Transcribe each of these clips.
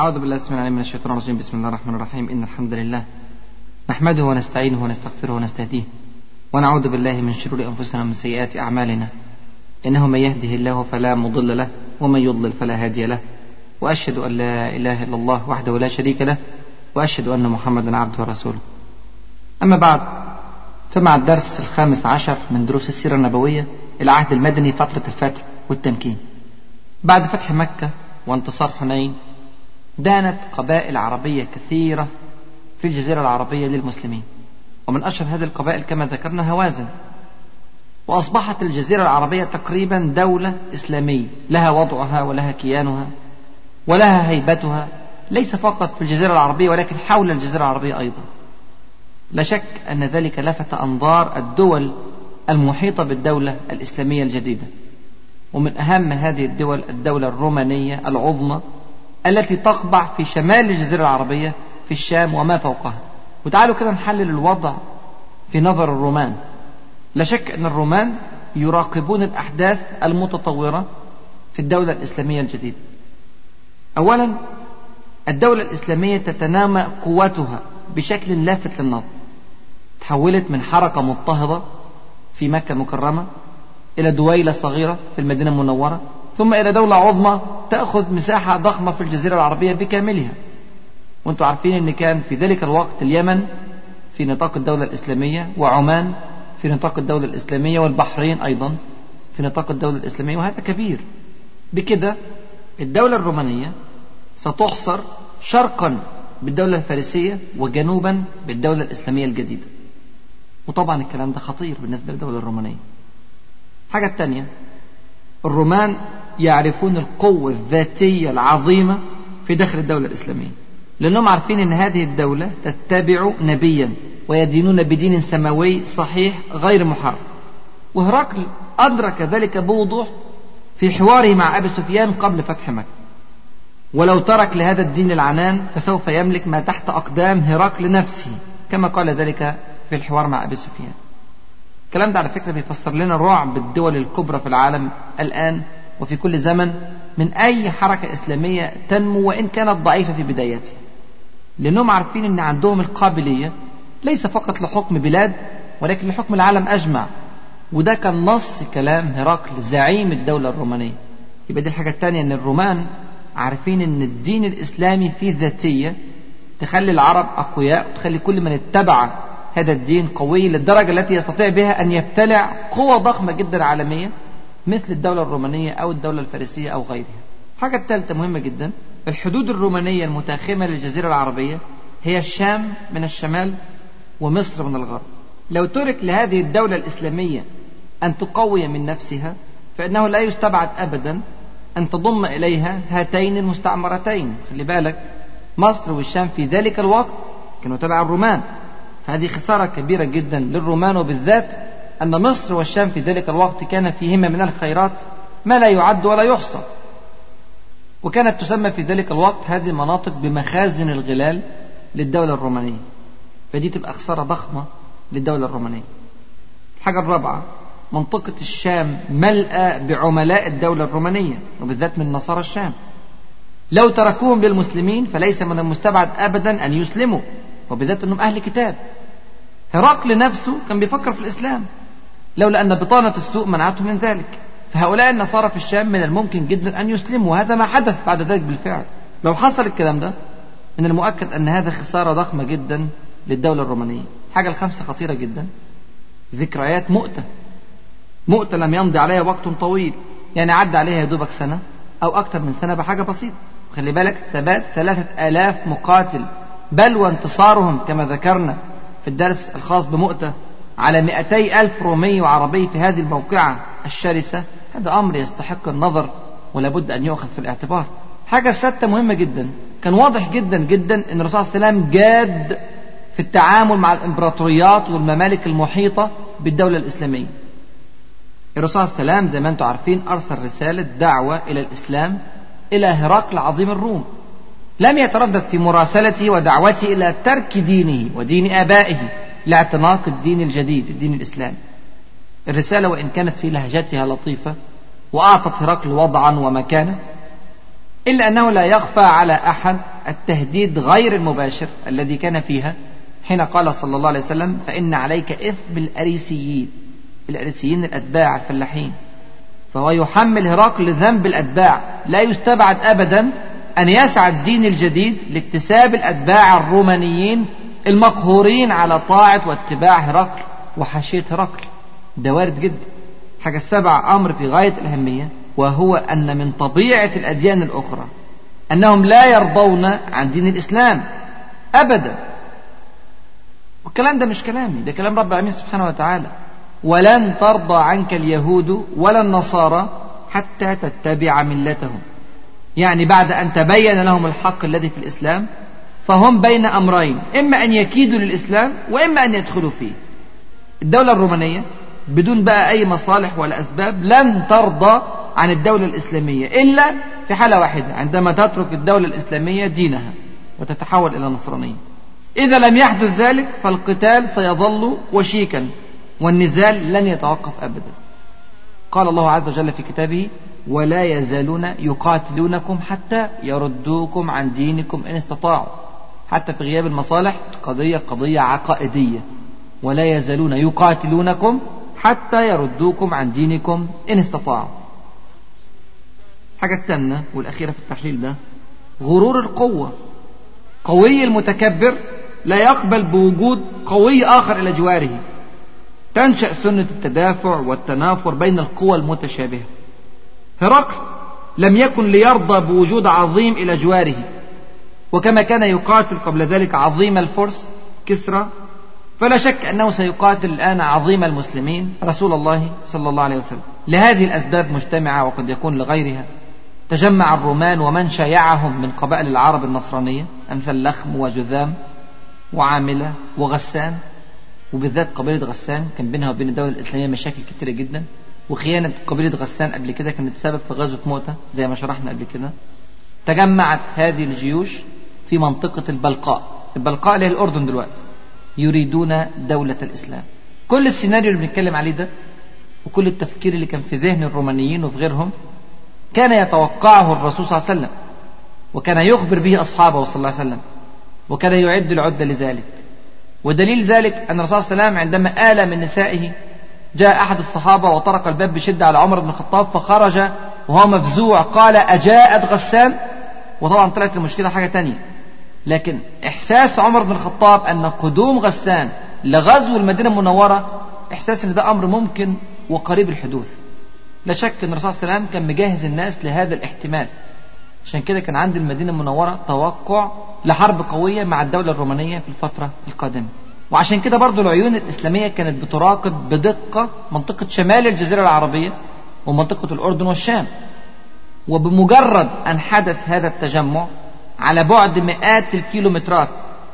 أعوذ بالله السميع العليم من الشيطان الرجيم. بسم الله الرحمن الرحيم. إن الحمد لله نحمده ونستعينه ونستغفره ونستهديه ونعوذ بالله من شرور أنفسنا ومن سيئات أعمالنا. إنه من يهده الله فلا مضل له ومن يضلل فلا هادي له. وأشهد أن لا إله إلا الله وحده لا شريك له وأشهد أن محمدا عبده ورسوله. أما بعد فمع الدرس الخامس عشر من دروس السيرة النبوية العهد المدني فترة الفتح والتمكين. بعد فتح مكة وانتصار حنين دانت قبائل عربية كثيرة في الجزيرة العربية للمسلمين. ومن أشهر هذه القبائل كما ذكرنا هوازن. وأصبحت الجزيرة العربية تقريبا دولة إسلامية. لها وضعها ولها كيانها ولها هيبتها. ليس فقط في الجزيرة العربية ولكن حول الجزيرة العربية أيضا. لا شك أن ذلك لفت أنظار الدول المحيطة بالدولة الإسلامية الجديدة. ومن أهم هذه الدول الدولة الرومانية العظمى التي تقبع في شمال الجزيرة العربية في الشام وما فوقها. وتعالوا كده نحلل الوضع في نظر الرومان. لا شك أن الرومان يراقبون الأحداث المتطورة في الدولة الإسلامية الجديدة. أولا الدولة الإسلامية تتنامى قوتها بشكل لافت للنظر. تحولت من حركة مضطهدة في مكة المكرمة إلى دويلة صغيرة في المدينة المنورة. ثم إلى دولة عظمى تأخذ مساحة ضخمة في الجزيرة العربية بكاملها. وأنتم عارفين إن كان في ذلك الوقت اليمن في نطاق الدولة الإسلامية وعمان في نطاق الدولة الإسلامية والبحرين أيضا في نطاق الدولة الإسلامية وهذا كبير. بكده الدولة الرومانية ستحصر شرقا بالدولة الفارسية وجنوبا بالدولة الإسلامية الجديدة. وطبعا الكلام ده خطير بالنسبة للدولة الرومانية. حاجة تانية الرومان يعرفون القوة الذاتية العظيمة في داخل الدولة الإسلامية. لأنهم عارفين أن هذه الدولة تتبع نبيا ويدينون بدين سماوي صحيح غير محرف وهرقل أدرك ذلك بوضوح في حواره مع أبي سفيان قبل فتح مكة. ولو ترك لهذا الدين العنان فسوف يملك ما تحت أقدام هرقل نفسه كما قال ذلك في الحوار مع أبي سفيان. الكلام ده على فكرة بيفسر لنا رعب الدول الكبرى في العالم الآن وفي كل زمن من أي حركة إسلامية تنمو وإن كانت ضعيفة في بدايتها. لأنهم عارفين أن عندهم القابلية ليس فقط لحكم بلاد ولكن لحكم العالم أجمع. وده كان نص كلام هرقل زعيم الدولة الرومانية. يبقى دي الحاجة الثانية أن الرومان عارفين أن الدين الإسلامي فيه ذاتية تخلي العرب أقوياء وتخلي كل من اتبع هذا الدين قوي للدرجة التي يستطيع بها أن يبتلع قوة ضخمة جدا عالمية مثل الدولة الرومانية أو الدولة الفارسية أو غيرها. الحاجة الثالثة مهمة جدا الحدود الرومانية المتاخمة للجزيرة العربية هي الشام من الشمال ومصر من الغرب. لو ترك لهذه الدولة الإسلامية أن تقوي من نفسها فإنه لا يستبعد أبدا أن تضم إليها هاتين المستعمرتين. خلي بالك مصر والشام في ذلك الوقت كانوا تبع الرومان. فهذه خسارة كبيرة جدا للرومان وبالذات أن مصر والشام في ذلك الوقت كان فيهما من الخيرات ما لا يعد ولا يحصى. وكانت تسمى في ذلك الوقت هذه المناطق بمخازن الغلال للدولة الرومانية. فدي تبقى خسارة ضخمة للدولة الرومانية. الحاجة الرابعة منطقة الشام ملأى بعملاء الدولة الرومانية وبالذات من نصارى الشام. لو تركوهم للمسلمين فليس من المستبعد أبدا أن يسلموا وبالذات أنهم أهل كتاب. هرقل نفسه كان بيفكر في الإسلام لولا أن بطانة السوء منعته من ذلك. فهؤلاء النصارى في الشام من الممكن جدا أن يسلموا وهذا ما حدث بعد ذلك بالفعل. لو حصل الكلام ده من المؤكد أن هذا خسارة ضخمة جدا للدولة الرومانية. الحاجة الخامسة خطيرة جدا. ذكريات مؤتة. مؤتة لم يمضي عليها وقت طويل. يعني عدى عليها يا دوبك سنة أو أكثر من سنة بحاجة بسيطة. خلي بالك ثبات ثلاثة آلاف مقاتل. بل وانتصارهم كما ذكرنا في الدرس الخاص بمؤتة على مئتي ألف رومي وعربي في هذه الموقعة الشرسة. هذا أمر يستحق النظر ولابد أن يؤخذ في الاعتبار. حاجة السادسة مهمة جدا. كان واضح جدا جدا أن الرسول صلى الله عليه وسلم جاد في التعامل مع الإمبراطوريات والممالك المحيطة بالدولة الإسلامية. الرسول صلى الله عليه وسلم زي ما أنتم عارفين أرسل رسالة دعوة إلى الإسلام إلى هرقل عظيم الروم. لم يتردد في مراسلته ودعوته إلى ترك دينه ودين آبائه لاعتناق الدين الجديد الدين الإسلامي. الرسالة وإن كانت في لهجتها لطيفة وأعطت هرقل وضعا ومكانة إلا أنه لا يخفى على أحد التهديد غير المباشر الذي كان فيها حين قال صلى الله عليه وسلم فإن عليك إثم الأريسيين الأريسيين الأتباع الفلاحين. فهو يحمل هرقل ذنب الأتباع لا يستبعد أبدا أن يسعى الدين الجديد لاكتساب الأتباع الرومانيين المقهورين على طاعة واتباع هرقل وحاشية هرقل. ده وارد جدا. حاجة السبع أمر في غاية الأهمية وهو أن من طبيعة الأديان الأخرى أنهم لا يرضون عن دين الإسلام أبدا. والكلام ده مش كلامي ده كلام رب العالمين سبحانه وتعالى. ولن ترضى عنك اليهود ولا النصارى حتى تتبع ملتهم. يعني بعد أن تبين لهم الحق الذي في الإسلام فهم بين أمرين إما أن يكيدوا للإسلام وإما أن يدخلوا فيه. الدولة الرومانية بدون بقى أي مصالح ولا أسباب لن ترضى عن الدولة الإسلامية إلا في حالة واحدة عندما تترك الدولة الإسلامية دينها وتتحول إلى نصرانية. إذا لم يحدث ذلك فالقتال سيظل وشيكا والنزال لن يتوقف أبدا. قال الله عز وجل في كتابه ولا يزالون يقاتلونكم حتى يردوكم عن دينكم إن استطاعوا. حتى في غياب المصالح قضية قضية عقائدية. ولا يزالون يقاتلونكم حتى يردوكم عن دينكم إن استطاعوا. حاجة الثامنة والأخيرة في التحليل ده غرور القوة. قوي المتكبر لا يقبل بوجود قوي آخر إلى جواره. تنشأ سنة التدافع والتنافر بين القوى المتشابهة. هرقل لم يكن ليرضى بوجود عظيم إلى جواره. وكما كان يقاتل قبل ذلك عظيم الفرس كسرى فلا شك أنه سيقاتل الآن عظيم المسلمين رسول الله صلى الله عليه وسلم. لهذه الأسباب مجتمعة وقد يكون لغيرها. تجمع الرومان ومن شايعهم من قبائل العرب النصرانية أمثال لخم وجذام وعاملة وغسان. وبالذات قبيلة غسان كان بينها وبين الدولة الإسلامية مشاكل كتيرة جدا. وخيانة قبيلة غسان قبل كده كانت سبب في غزوة موتة زي ما شرحنا قبل كده. تجمعت هذه الجيوش في منطقة البلقاء. البلقاء اللي هي الأردن دلوقتي. يريدون دولة الإسلام. كل السيناريو اللي بنتكلم عليه ده وكل التفكير اللي كان في ذهن الرومانيين وفي غيرهم كان يتوقعه الرسول صلى الله عليه وسلم. وكان يخبر به أصحابه صلى الله عليه وسلم. وكان يعد العدة لذلك. ودليل ذلك أن الرسول صلى الله عليه وسلم عندما آل من نسائه جاء أحد الصحابة وطرق الباب بشدة على عمر بن الخطاب فخرج وهو مفزوع. قال أجاءت غسان؟ وطبعا طلعت المشكلة حاجة تانية. لكن إحساس عمر بن الخطاب أن قدوم غسان لغزو المدينة المنورة إحساس أن ده أمر ممكن وقريب الحدوث. لا شك أن الرسول صلى الله عليه وسلم كان مجهز الناس لهذا الاحتمال. عشان كده كان عند المدينة المنورة توقع لحرب قوية مع الدولة الرومانية في الفترة القادمة. وعشان كده برضو العيون الإسلامية كانت بتراقب بدقة منطقة شمال الجزيرة العربية ومنطقة الأردن والشام. وبمجرد أن حدث هذا التجمع على بعد مئات الكيلومترات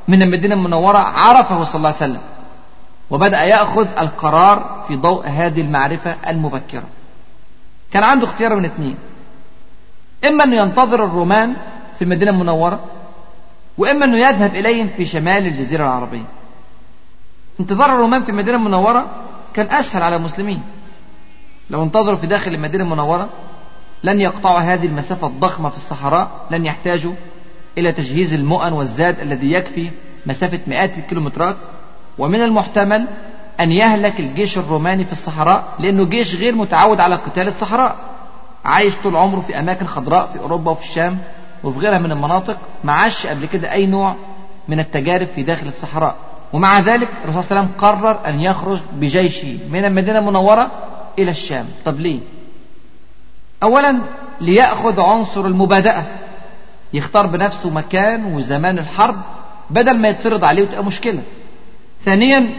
من المدينة المنورة عرفه صلى الله عليه وسلم. وبدأ يأخذ القرار في ضوء هذه المعرفة المبكرة. كان عنده اختيار من اثنين إما أنه ينتظر الرومان في المدينة المنورة وإما أنه يذهب إليهم في شمال الجزيرة العربية. انتظار الرومان في المدينة المنورة كان أسهل على المسلمين. لو انتظروا في داخل المدينة المنورة لن يقطعوا هذه المسافة الضخمة في الصحراء لن يحتاجوا إلى تجهيز المؤن والزاد الذي يكفي مسافة مئات الكيلومترات. ومن المحتمل أن يهلك الجيش الروماني في الصحراء لأنه جيش غير متعود على قتال الصحراء. عايش طول عمره في أماكن خضراء في أوروبا وفي الشام وفي غيرها من المناطق. ما عاش قبل كده أي نوع من التجارب في داخل الصحراء. ومع ذلك الرسول صلى الله عليه وسلم قرر أن يخرج بجيشه من المدينة المنورة إلى الشام. طب ليه؟ أولا ليأخذ عنصر المبادئة يختار بنفسه مكان وزمان الحرب بدل ما يتفرض عليه وتبقى مشكلة. ثانيا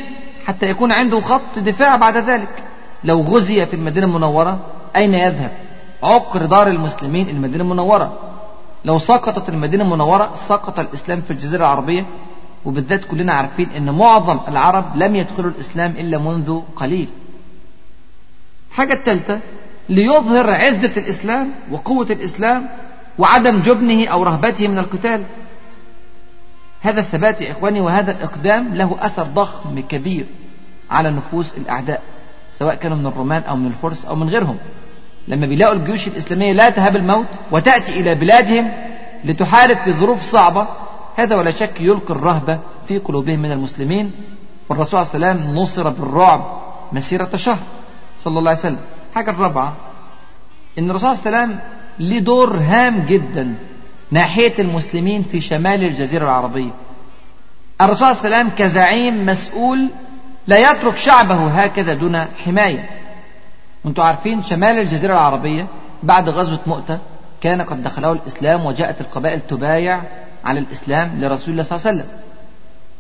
حتى يكون عنده خط دفاع بعد ذلك. لو غزي في المدينة المنورة أين يذهب؟ عقر دار المسلمين المدينة المنورة. لو سقطت المدينة المنورة سقط الإسلام في الجزيرة العربية وبالذات كلنا عارفين أن معظم العرب لم يدخلوا الإسلام إلا منذ قليل. حاجة الثالثة ليظهر عزة الإسلام وقوة الإسلام وعدم جبنه أو رهبته من القتال. هذا الثبات يا إخواني وهذا الإقدام له أثر ضخم كبير على نفوس الأعداء سواء كانوا من الرومان أو من الفرس أو من غيرهم. لما بيلاقوا الجيوش الإسلامية لا تهاب الموت وتأتي إلى بلادهم لتحارب في ظروف صعبة هذا ولا شك يلقي الرهبة في قلوبهم من المسلمين والرسول عليه وسلم نصر بالرعب مسيرة شهر صلى الله عليه وسلم. حاجة الرابعة إن الرسول عليه وسلم ليه دور هام جدا ناحية المسلمين في شمال الجزيرة العربية. الرسول عليه وسلم كزعيم مسؤول لا يترك شعبه هكذا دون حماية. وأنتم عارفين شمال الجزيرة العربية بعد غزوة مؤتة كان قد دخله الإسلام وجاءت القبائل تبايع على الإسلام لرسول الله صلى الله عليه وسلم.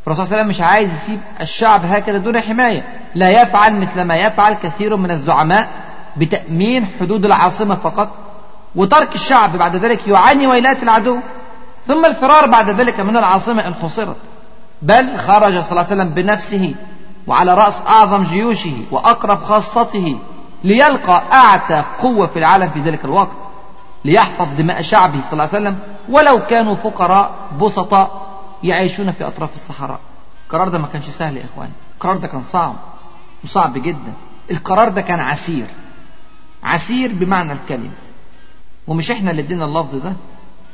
فالرسول صلى الله عليه وسلم مش عايز يسيب الشعب هكذا دون حماية. لا يفعل مثل ما يفعل كثير من الزعماء بتأمين حدود العاصمة فقط وترك الشعب بعد ذلك يعاني ويلات العدو. ثم الفرار بعد ذلك من العاصمة إن حصرت بل خرج صلى الله عليه وسلم بنفسه وعلى رأس أعظم جيوشه وأقرب خاصته ليلقى أعتى قوة في العالم في ذلك الوقت ليحفظ دماء شعبه صلى الله عليه وسلم ولو كانوا فقراء بسطاء يعيشون في أطراف الصحراء. القرار ده ما كانش سهل يا إخواني. القرار ده كان صعب وصعب جدا. القرار ده كان عسير. عسير بمعنى الكلمة. ومش إحنا اللي ادينا اللفظ ده.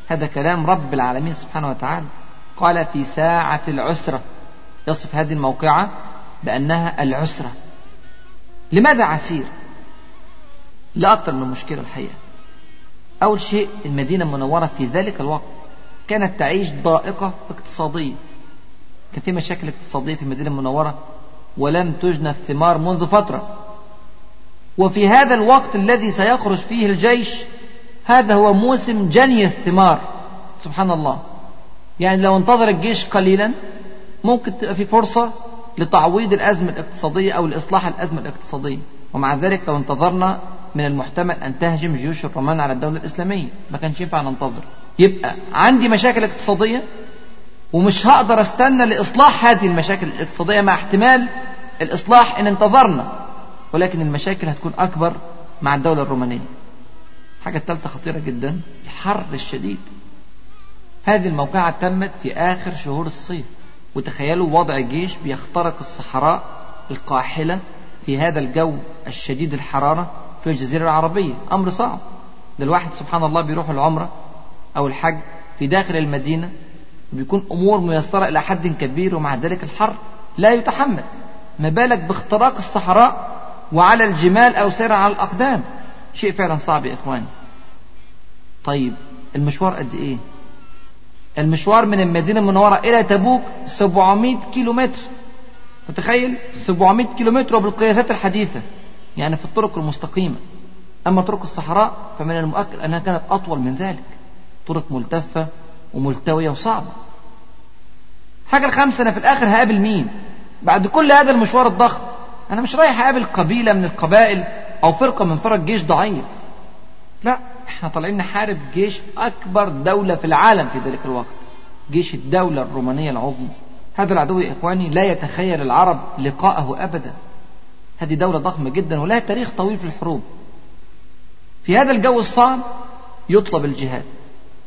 هذا كلام رب العالمين سبحانه وتعالى. قال في ساعة العسرة. يصف هذه الموقعة بأنها العسرة. لماذا عسير؟ لأكثر من مشكلة الحقيقة. أول شيء المدينة المنورة في ذلك الوقت كانت تعيش ضائقة اقتصادية. كان في مشاكل اقتصادية في المدينة المنورة ولم تجنى الثمار منذ فترة. وفي هذا الوقت الذي سيخرج فيه الجيش هذا هو موسم جني الثمار. سبحان الله. يعني لو انتظر الجيش قليلا ممكن تبقى في فرصة لتعويض الأزمة الاقتصادية أو لإصلاح الأزمة الاقتصادية. ومع ذلك لو انتظرنا من المحتمل أن تهجم جيوش الرومان على الدولة الإسلامية. ما كانش ينفع ننتظر. يبقى عندي مشاكل اقتصادية ومش هقدر أستنى لإصلاح هذه المشاكل الاقتصادية مع احتمال الإصلاح إن انتظرنا. ولكن المشاكل هتكون أكبر مع الدولة الرومانية. حاجة الثالثة خطيرة جدا. الحر الشديد. هذه الموقعة تمت في آخر شهور الصيف. وتخيلوا وضع جيش بيخترق الصحراء القاحلة في هذا الجو الشديد الحرارة. في الجزيرة العربية. أمر صعب. ده الواحد سبحان الله بيروح العمرة أو الحج في داخل المدينة بيكون أمور ميسرة إلى حد كبير ومع ذلك الحر لا يتحمل. ما بالك باختراق الصحراء وعلى الجمال أو سير على الأقدام؟ شيء فعلا صعب يا إخواني. طيب المشوار قد إيه؟ المشوار من المدينة المنورة إلى تبوك 700 كيلو متر متخيل؟ 700 كيلو متر وبالقياسات الحديثة. يعني في الطرق المستقيمة. أما طرق الصحراء فمن المؤكد أنها كانت أطول من ذلك. طرق ملتفة وملتوية وصعبة. حاجة الخامسة أنا في الآخر هقابل مين؟ بعد كل هذا المشوار الضخم أنا مش رايح أقابل قبيلة من القبائل أو فرقة من فرق جيش ضعيف. لا إحنا طالعين نحارب جيش أكبر دولة في العالم في ذلك الوقت جيش الدولة الرومانية العظمى. هذا العدو يا إخواني لا يتخيل العرب لقاءه أبدا. هذه دولة ضخمة جدا ولها تاريخ طويل في الحروب. في هذا الجو الصعب يطلب الجهاد.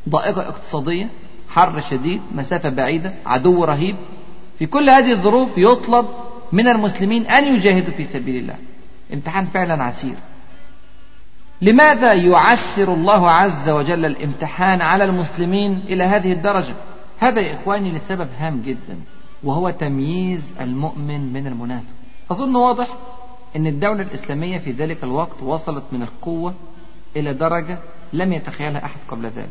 ضائقة اقتصادية حر شديد مسافة بعيدة عدو رهيب. في كل هذه الظروف يطلب من المسلمين أن يجاهدوا في سبيل الله. امتحان فعلا عسير. لماذا يعسر الله عز وجل الامتحان على المسلمين إلى هذه الدرجة؟ هذا يا إخواني لسبب هام جدا وهو تمييز المؤمن من المنافق. أظن واضح أن الدولة الإسلامية في ذلك الوقت وصلت من القوة إلى درجة لم يتخيلها أحد قبل ذلك.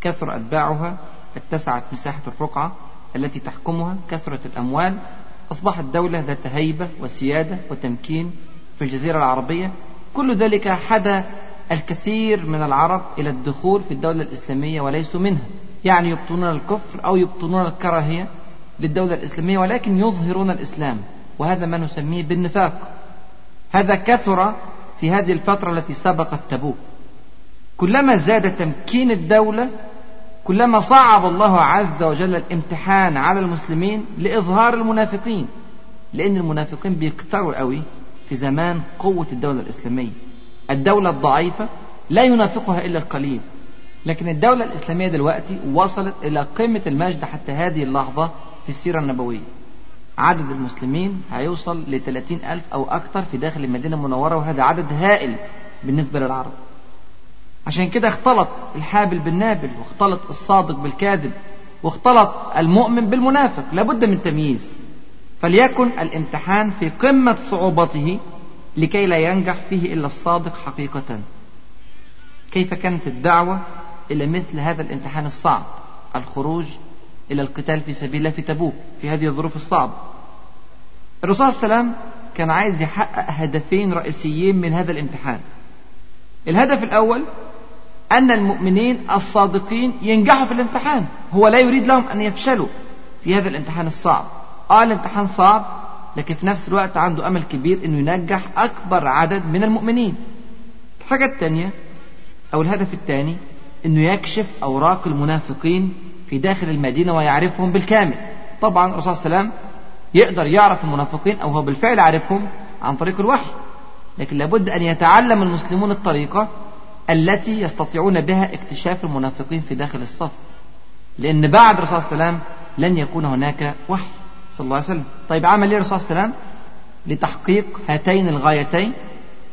كثر أتباعها اتسعت مساحة الرقعة التي تحكمها كثرة الأموال أصبحت دولة ذات هيبة وسيادة وتمكين في الجزيرة العربية. كل ذلك حدا الكثير من العرب إلى الدخول في الدولة الإسلامية وليسوا منها. يعني يبطنون الكفر أو يبطنون الكراهية للدولة الإسلامية ولكن يظهرون الإسلام. وهذا ما نسميه بالنفاق. هذا كثر في هذه الفترة التي سبقت تبوك. كلما زاد تمكين الدولة كلما صعب الله عز وجل الامتحان على المسلمين لإظهار المنافقين. لأن المنافقين بيكتروا قوي في زمان قوة الدولة الإسلامية. الدولة الضعيفة لا ينافقها إلا القليل. لكن الدولة الإسلامية دلوقتي وصلت إلى قمة المجد حتى هذه اللحظة في السيرة النبوية. عدد المسلمين هيوصل ل ألف أو أكثر في داخل المدينة المنورة وهذا عدد هائل بالنسبة للعرب. عشان كده اختلط الحابل بالنابل واختلط الصادق بالكاذب واختلط المؤمن بالمنافق. لابد من تمييز. فليكن الامتحان في قمة صعوبته لكي لا ينجح فيه إلا الصادق حقيقة. كيف كانت الدعوة إلى مثل هذا الامتحان الصعب؟ الخروج إلى القتال في سبيل الله في تبوك في هذه الظروف الصعبة. الرسول صلى الله عليه وسلم كان عايز يحقق هدفين رئيسيين من هذا الامتحان. الهدف الأول أن المؤمنين الصادقين ينجحوا في الامتحان. هو لا يريد لهم أن يفشلوا في هذا الامتحان الصعب. آه الامتحان صعب لكن في نفس الوقت عنده أمل كبير أنه ينجح أكبر عدد من المؤمنين. الحاجة الثانية أو الهدف الثاني أنه يكشف أوراق المنافقين في داخل المدينة ويعرفهم بالكامل. طبعا الرسول صلى الله عليه وسلم يقدر يعرف المنافقين أو هو بالفعل عارفهم عن طريق الوحي. لكن لابد أن يتعلم المسلمون الطريقة التي يستطيعون بها اكتشاف المنافقين في داخل الصف. لأن بعد الرسول صلى الله عليه وسلم لن يكون هناك وحي صلى الله عليه وسلم. طيب عمل إيه الرسول صلى الله عليه وسلم؟ لتحقيق هاتين الغايتين.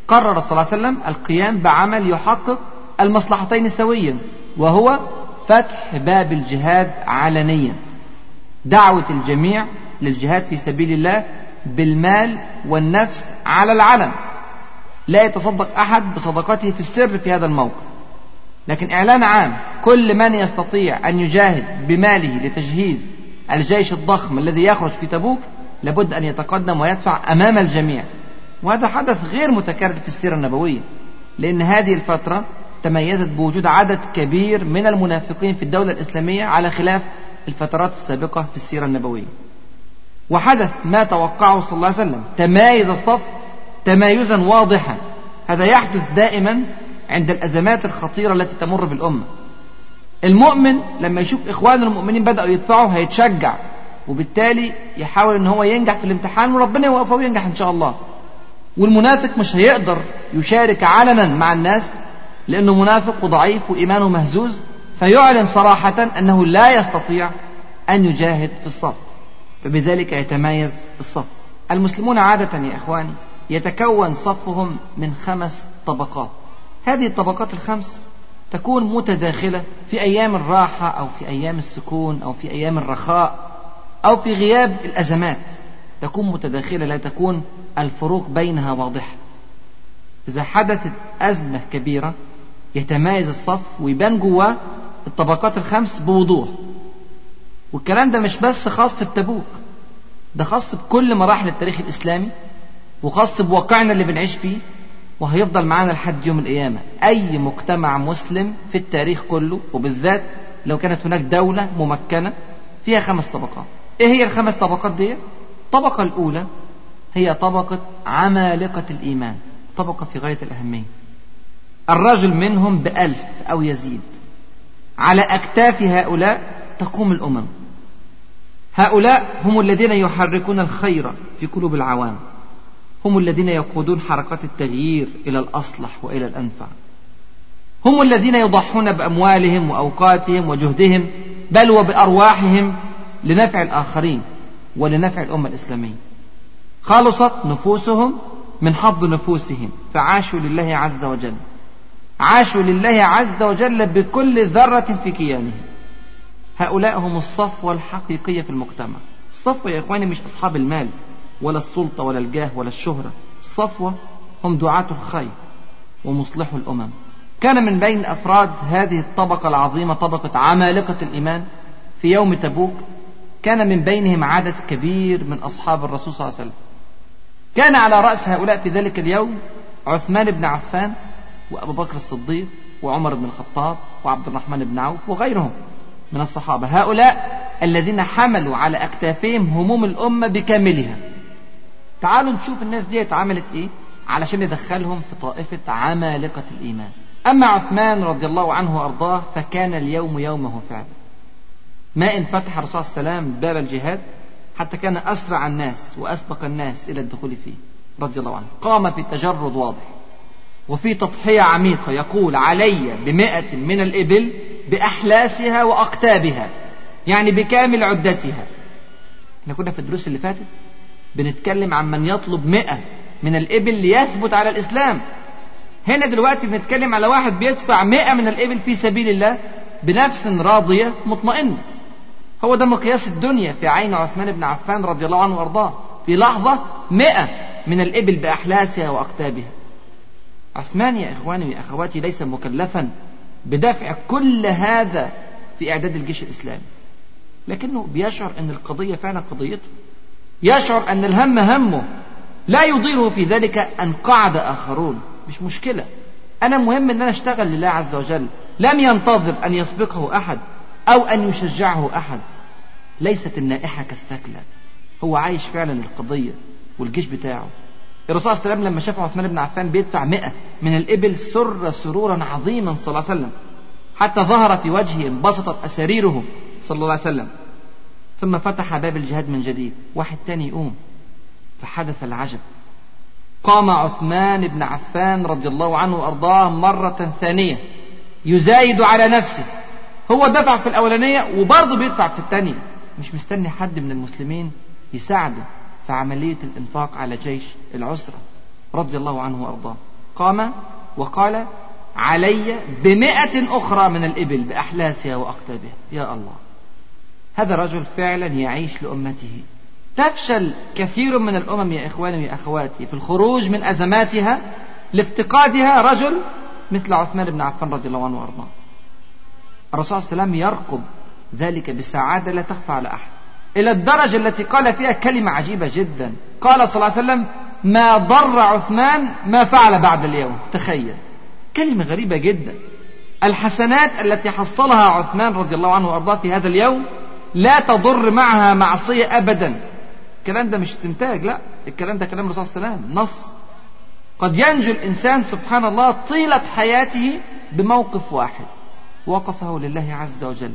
قرر صلى الله عليه وسلم القيام بعمل يحقق المصلحتين سويا وهو فتح باب الجهاد علنيا. دعوة الجميع للجهاد في سبيل الله بالمال والنفس على العلن. لا يتصدق أحد بصدقته في السر في هذا الموقف. لكن إعلان عام كل من يستطيع أن يجاهد بماله لتجهيز الجيش الضخم الذي يخرج في تبوك لابد أن يتقدم ويدفع أمام الجميع. وهذا حدث غير متكرر في السيرة النبوية لأن هذه الفترة تميزت بوجود عدد كبير من المنافقين في الدولة الإسلامية على خلاف الفترات السابقة في السيرة النبوية. وحدث ما توقعه صلى الله عليه وسلم. تمايز الصف تمايزا واضحا. هذا يحدث دائما عند الأزمات الخطيرة التي تمر بالأمة. المؤمن لما يشوف إخوانه المؤمنين بدأوا يدفعوا هيتشجع وبالتالي يحاول إن هو ينجح في الامتحان وربنا يوقفه وينجح إن شاء الله. والمنافق مش هيقدر يشارك علنا مع الناس لأنه منافق وضعيف وإيمانه مهزوز فيعلن صراحة أنه لا يستطيع أن يجاهد في الصف فبذلك يتميز الصف. المسلمون عادة يا إخواني يتكون صفهم من خمس طبقات. هذه الطبقات الخمس تكون متداخلة في أيام الراحة أو في أيام السكون أو في أيام الرخاء أو في غياب الأزمات. تكون متداخلة لا تكون الفروق بينها واضحة. إذا حدثت أزمة كبيرة يتمايز الصف ويبان جواه الطبقات الخمس بوضوح. والكلام ده مش بس خاص بتبوك ده خاص بكل مراحل التاريخ الإسلامي وخاص بواقعنا اللي بنعيش فيه وهيفضل معانا لحد يوم القيامة. أي مجتمع مسلم في التاريخ كله وبالذات لو كانت هناك دولة ممكنة فيها خمس طبقات. إيه هي الخمس طبقات دي؟ الطبقة الأولى هي طبقة عمالقة الإيمان طبقة في غاية الأهمية. الرجل منهم بألف أو يزيد. على أكتاف هؤلاء تقوم الأمم. هؤلاء هم الذين يحركون الخير في قلوب العوام. هم الذين يقودون حركات التغيير إلى الأصلح وإلى الأنفع. هم الذين يضحون بأموالهم وأوقاتهم وجهدهم بل وبأرواحهم لنفع الآخرين ولنفع الأمة الإسلامية. خلصت نفوسهم من حظ نفوسهم فعاشوا لله عز وجل. عاشوا لله عز وجل بكل ذرة في كيانهم هؤلاء هم الصفوة الحقيقية في المجتمع. الصفوة يا إخواني مش أصحاب المال ولا السلطة ولا الجاه ولا الشهرة. الصفوة هم دعاة الخير ومصلحو الأمم. كان من بين أفراد هذه الطبقة العظيمة طبقة عمالقة الإيمان في يوم تبوك كان من بينهم عدد كبير من أصحاب الرسول صلى الله عليه وسلم. كان على رأس هؤلاء في ذلك اليوم عثمان بن عفان وأبو بكر الصديق وعمر بن الخطاب وعبد الرحمن بن عوف وغيرهم من الصحابة. هؤلاء الذين حملوا على أكتافهم هموم الأمة بكاملها. تعالوا نشوف الناس دي عملت إيه علشان ندخلهم في طائفة عمالقة الإيمان. أما عثمان رضي الله عنه وأرضاه فكان اليوم يومه فعلا. ما إن فتح الرسول صلى الله عليه وسلم باب الجهاد حتى كان أسرع الناس وأسبق الناس إلى الدخول فيه رضي الله عنه. قام في تجرد واضح. وفي تضحية عميقة يقول علي بمئة من الإبل بأحلاسها وأقتابها يعني بكامل عدتها. إحنا كنا في الدروس اللي فاتت بنتكلم عن من يطلب مئة من الإبل ليثبت على الإسلام. هنا دلوقتي بنتكلم على واحد بيدفع مئة من الإبل في سبيل الله بنفس راضية مطمئنة. هو ده مقياس الدنيا في عين عثمان بن عفان رضي الله عنه وأرضاه. في لحظة مئة من الإبل بأحلاسها وأقتابها. عثمان يا إخواني يا أخواتي ليس مكلفا بدفع كل هذا في إعداد الجيش الإسلامي. لكنه بيشعر أن القضية فعلا قضيته. يشعر أن الهم همه. لا يضيره في ذلك أن قعد آخرون. مش مشكلة. أنا مهم أن أنا أشتغل لله عز وجل. لم ينتظر أن يسبقه أحد أو أن يشجعه أحد. ليست النائحة كالثكلى هو عايش فعلا القضية والجيش بتاعه. الرسول صلى الله عليه وسلم لما شاف عثمان بن عفان بيدفع مئة من الإبل سر سرورا عظيما صلى الله عليه وسلم حتى ظهر في وجهه انبسطت أساريره صلى الله عليه وسلم. ثم فتح باب الجهاد من جديد واحد تاني يقوم فحدث العجب. قام عثمان بن عفان رضي الله عنه وأرضاه مرة ثانية يزايد على نفسه. هو دفع في الأولانية وبرضه بيدفع في الثانية. مش مستني حد من المسلمين يساعده. في عملية الإنفاق على جيش العسرة رضي الله عنه وأرضاه. قام وقال علي بمئة أخرى من الإبل بأحلاسها وأقتابها يا الله. هذا رجل فعلا يعيش لأمته. تفشل كثير من الأمم يا إخواني ويا أخواتي في الخروج من أزماتها لافتقادها رجل مثل عثمان بن عفان رضي الله عنه وأرضاه. الرسول صلى الله عليه وسلم يرقب ذلك بسعادة لا تخفى على أحد. إلى الدرجة التي قال فيها كلمة عجيبة جدا. قال صلى الله عليه وسلم ما ضر عثمان ما فعل بعد اليوم. تخيل. كلمة غريبة جدا. الحسنات التي حصلها عثمان رضي الله عنه وأرضاه في هذا اليوم لا تضر معها معصية أبدا. الكلام ده مش استنتاج لا. الكلام ده كلام الرسول صلى الله عليه وسلم. نص. قد ينجو الإنسان سبحان الله طيلة حياته بموقف واحد. وقفه لله عز وجل.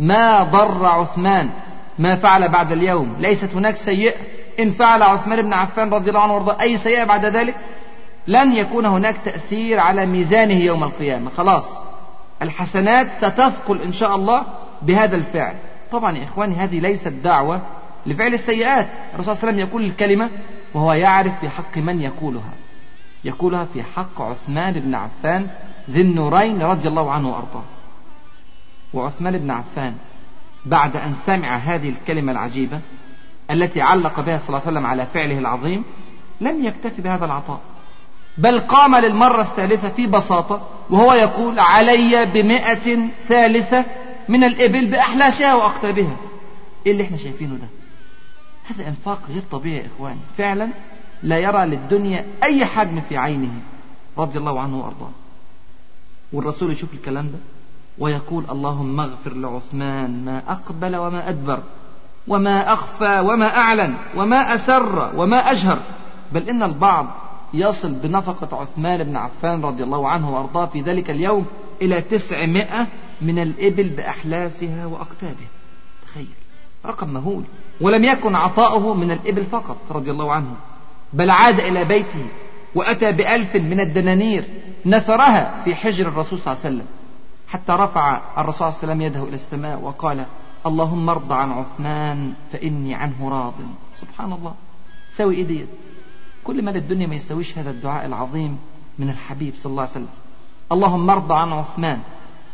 ما ضر عثمان ما فعل بعد اليوم. ليست هناك سيئة. إن فعل عثمان بن عفان رضي الله عنه وارضاه أي سيئة بعد ذلك؟ لن يكون هناك تأثير على ميزانه يوم القيامة. خلاص. الحسنات ستثقل إن شاء الله بهذا الفعل. طبعا يا إخواني هذه ليست دعوة لفعل السيئات. الرسول صلى الله عليه وسلم يقول الكلمة وهو يعرف في حق من يقولها. يقولها في حق عثمان بن عفان ذي النورين رضي الله عنه وأرضاه. وعثمان بن عفان بعد أن سمع هذه الكلمة العجيبة التي علق بها صلى الله عليه وسلم على فعله العظيم لم يكتفي بهذا العطاء. بل قام للمرة الثالثة في بساطة وهو يقول علي بمئة ثالثة من الإبل بأحلاسها وأقطابها إيه اللي إحنا شايفينه ده؟ هذا إنفاق غير طبيعي يا إخواني فعلا لا يرى للدنيا أي حجم في عينه رضي الله عنه وأرضاه. والرسول يشوف الكلام ده؟ ويقول اللهم اغفر لعثمان ما أقبل وما أدبر وما أخفى وما أعلن وما أسر وما أجهر. بل إن البعض يصل بنفقة عثمان بن عفان رضي الله عنه وأرضاه في ذلك اليوم إلى تسعمائة من الإبل بأحلاسها وأقتابها تخيل رقم مهول. ولم يكن عطاؤه من الإبل فقط رضي الله عنه بل عاد إلى بيته وأتى بألف من الدنانير نثرها في حجر الرسول صلى الله عليه وسلم. حتى رفع الرسول صلى الله عليه وسلم يده إلى السماء وقال اللهم ارض عن عثمان فإني عنه راض. سبحان الله. سوي ديت كل ما الدنيا ما يسويش هذا الدعاء العظيم من الحبيب صلى الله عليه وسلم. اللهم ارض عن عثمان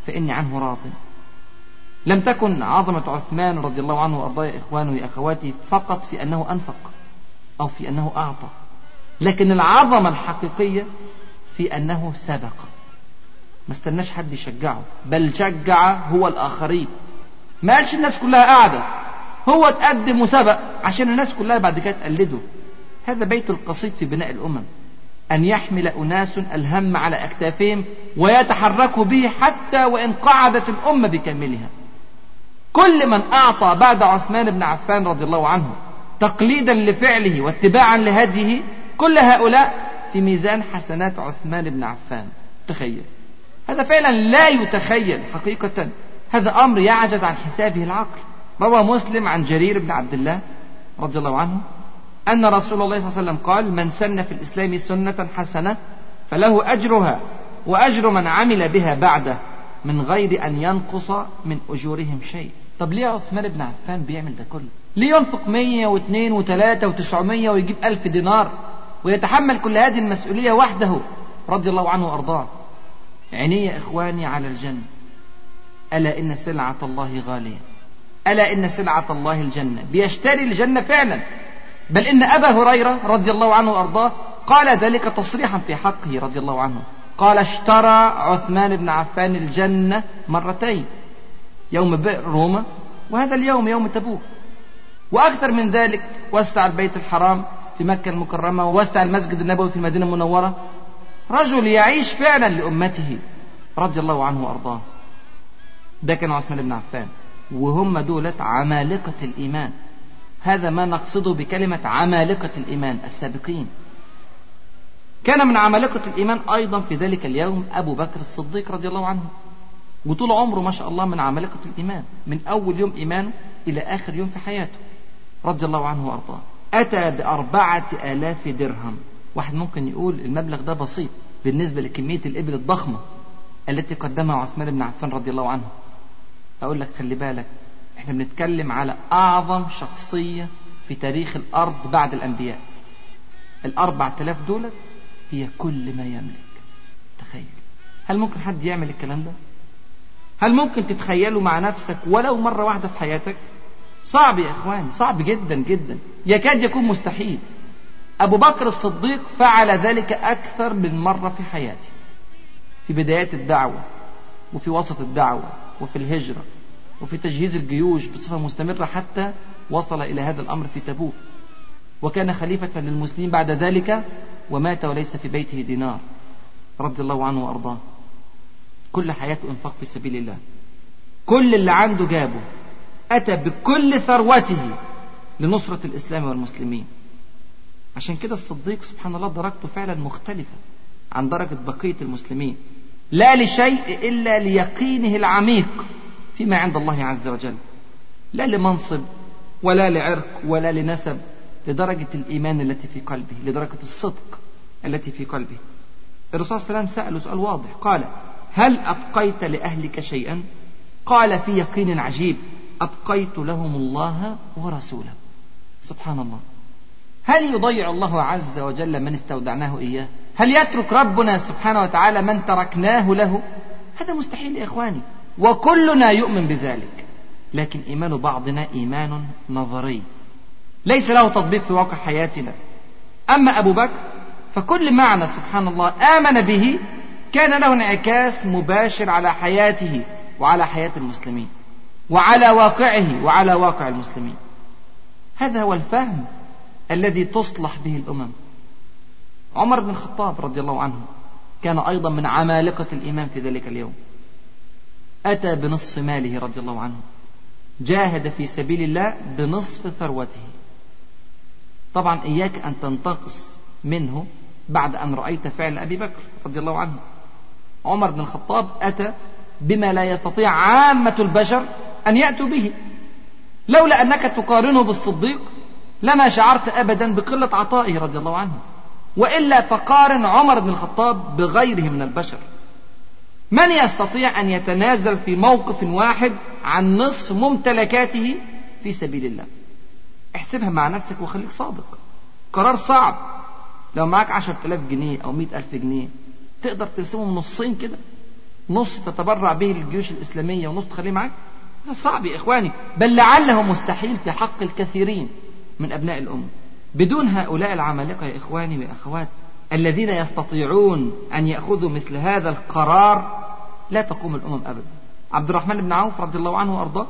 فإني عنه راض. لم تكن عظمة عثمان رضي الله عنه وأرضاه يا إخواني يا أخواتي فقط في أنه أنفق أو في أنه أعطى لكن العظمة الحقيقية في أنه سبق. ما استناش حد يشجعه. بل شجع هو الآخرين. ما قالش الناس كلها قاعدة. هو تقدم وسبق عشان الناس كلها بعد كده تقلده. هذا بيت القصيد في بناء الأمم. أن يحمل أناس الهم على أكتافهم ويتحركوا به حتى وإن قعدت الأمة بكاملها. كل من أعطى بعد عثمان بن عفان رضي الله عنه تقليدا لفعله واتباعا لهديه كل هؤلاء في ميزان حسنات عثمان بن عفان. تخيل. هذا فعلا لا يتخيل حقيقة. هذا أمر يعجز عن حسابه العقل. روى مسلم عن جرير بن عبد الله رضي الله عنه أن رسول الله صلى الله عليه وسلم قال من سن في الإسلام سنة حسنة فله أجرها وأجر من عمل بها بعده من غير أن ينقص من أجورهم شيء. طب ليه عثمان بن عفان بيعمل ده كله؟ ليه ينفق مية واثنين وثلاثة وتسعمية ويجيب ألف دينار ويتحمل كل هذه المسؤولية وحده؟ رضي الله عنه وأرضاه. عيني إخواني على الجنة. ألا إن سلعة الله غالية. ألا إن سلعة الله الجنة. بيشتري الجنة فعلا. بل إن أبا هريرة رضي الله عنه وأرضاه قال ذلك تصريحا في حقه رضي الله عنه. قال اشترى عثمان بن عفان الجنة مرتين. يوم بئر روما. وهذا اليوم يوم تبوك. وأكثر من ذلك وسع البيت الحرام في مكة المكرمة. ووسع المسجد النبوي في المدينة المنورة. رجل يعيش فعلا لأمته رضي الله عنه وأرضاه. ده كان عثمان بن عفان. وهم دولة عمالقة الإيمان. هذا ما نقصده بكلمة عمالقة الإيمان السابقين. كان من عمالقة الإيمان أيضا في ذلك اليوم أبو بكر الصديق رضي الله عنه. وطول عمره ما شاء الله من عمالقة الإيمان. من أول يوم إيمانه إلى آخر يوم في حياته رضي الله عنه وأرضاه. أتى بأربعة آلاف درهم. واحد ممكن يقول المبلغ ده بسيط بالنسبة لكمية الإبل الضخمة التي قدمها عثمان بن عفان رضي الله عنه. أقول لك خلي بالك إحنا بنتكلم على أعظم شخصية في تاريخ الأرض بعد الأنبياء. الأربع تلاف دولت هي كل ما يملك. تخيل. هل ممكن حد يعمل الكلام ده؟ هل ممكن تتخيله مع نفسك ولو مرة واحدة في حياتك؟ صعب يا إخواني صعب جدا جدا. يكاد يكون مستحيل. أبو بكر الصديق فعل ذلك أكثر من مرة في حياته. في بدايات الدعوة وفي وسط الدعوة وفي الهجرة وفي تجهيز الجيوش بصفة مستمرة حتى وصل إلى هذا الأمر في تبوك. وكان خليفة للمسلمين بعد ذلك ومات وليس في بيته دينار رضي الله عنه وأرضاه. كل حياته إنفاق في سبيل الله. كل اللي عنده جابه أتى بكل ثروته لنصرة الإسلام والمسلمين. عشان كده الصديق سبحان الله درجته فعلا مختلفة عن درجة بقية المسلمين. لا لشيء إلا ليقينه العميق فيما عند الله عز وجل. لا لمنصب ولا لعرق ولا لنسب لدرجة الإيمان التي في قلبه لدرجة الصدق التي في قلبه. الرسول صلى الله عليه وسلم سأله سؤال واضح. قال هل أبقيت لأهلك شيئا؟ قال في يقين عجيب أبقيت لهم الله ورسوله. سبحان الله. هل يضيع الله عز وجل من استودعناه إياه؟ هل يترك ربنا سبحانه وتعالى من تركناه له؟ هذا مستحيل يا إخواني وكلنا يؤمن بذلك لكن إيمان بعضنا إيمان نظري ليس له تطبيق في واقع حياتنا. أما أبو بكر فكل معنى سبحان الله آمن به كان له انعكاس مباشر على حياته وعلى حياة المسلمين وعلى واقعه وعلى واقع المسلمين. هذا هو الفهم الذي تصلح به الأمم. عمر بن الخطاب رضي الله عنه كان أيضا من عمالقة الإيمان في ذلك اليوم. أتى بنصف ماله رضي الله عنه. جاهد في سبيل الله بنصف ثروته. طبعا إياك أن تنتقص منه بعد أن رأيت فعل أبي بكر رضي الله عنه. عمر بن الخطاب أتى بما لا يستطيع عامة البشر أن يأتوا به. لولا أنك تقارنه بالصديق لما شعرت أبدا بقلة عطائه رضي الله عنه وإلا فقارن عمر بن الخطاب بغيره من البشر. من يستطيع أن يتنازل في موقف واحد عن نصف ممتلكاته في سبيل الله؟ احسبها مع نفسك وخليك صادق. قرار صعب. لو معاك عشرة آلاف جنيه أو مئة ألف جنيه تقدر تقسمهم نصين كده. نص تتبرع به للجيوش الإسلامية ونص تخليه معاك؟ هذا صعب يا إخواني. بل لعله مستحيل في حق الكثيرين. من أبناء الأمة بدون هؤلاء العمالقة يا إخواني وأخوات الذين يستطيعون أن يأخذوا مثل هذا القرار لا تقوم الأمم أبدا. عبد الرحمن بن عوف رضي الله عنه وأرضاه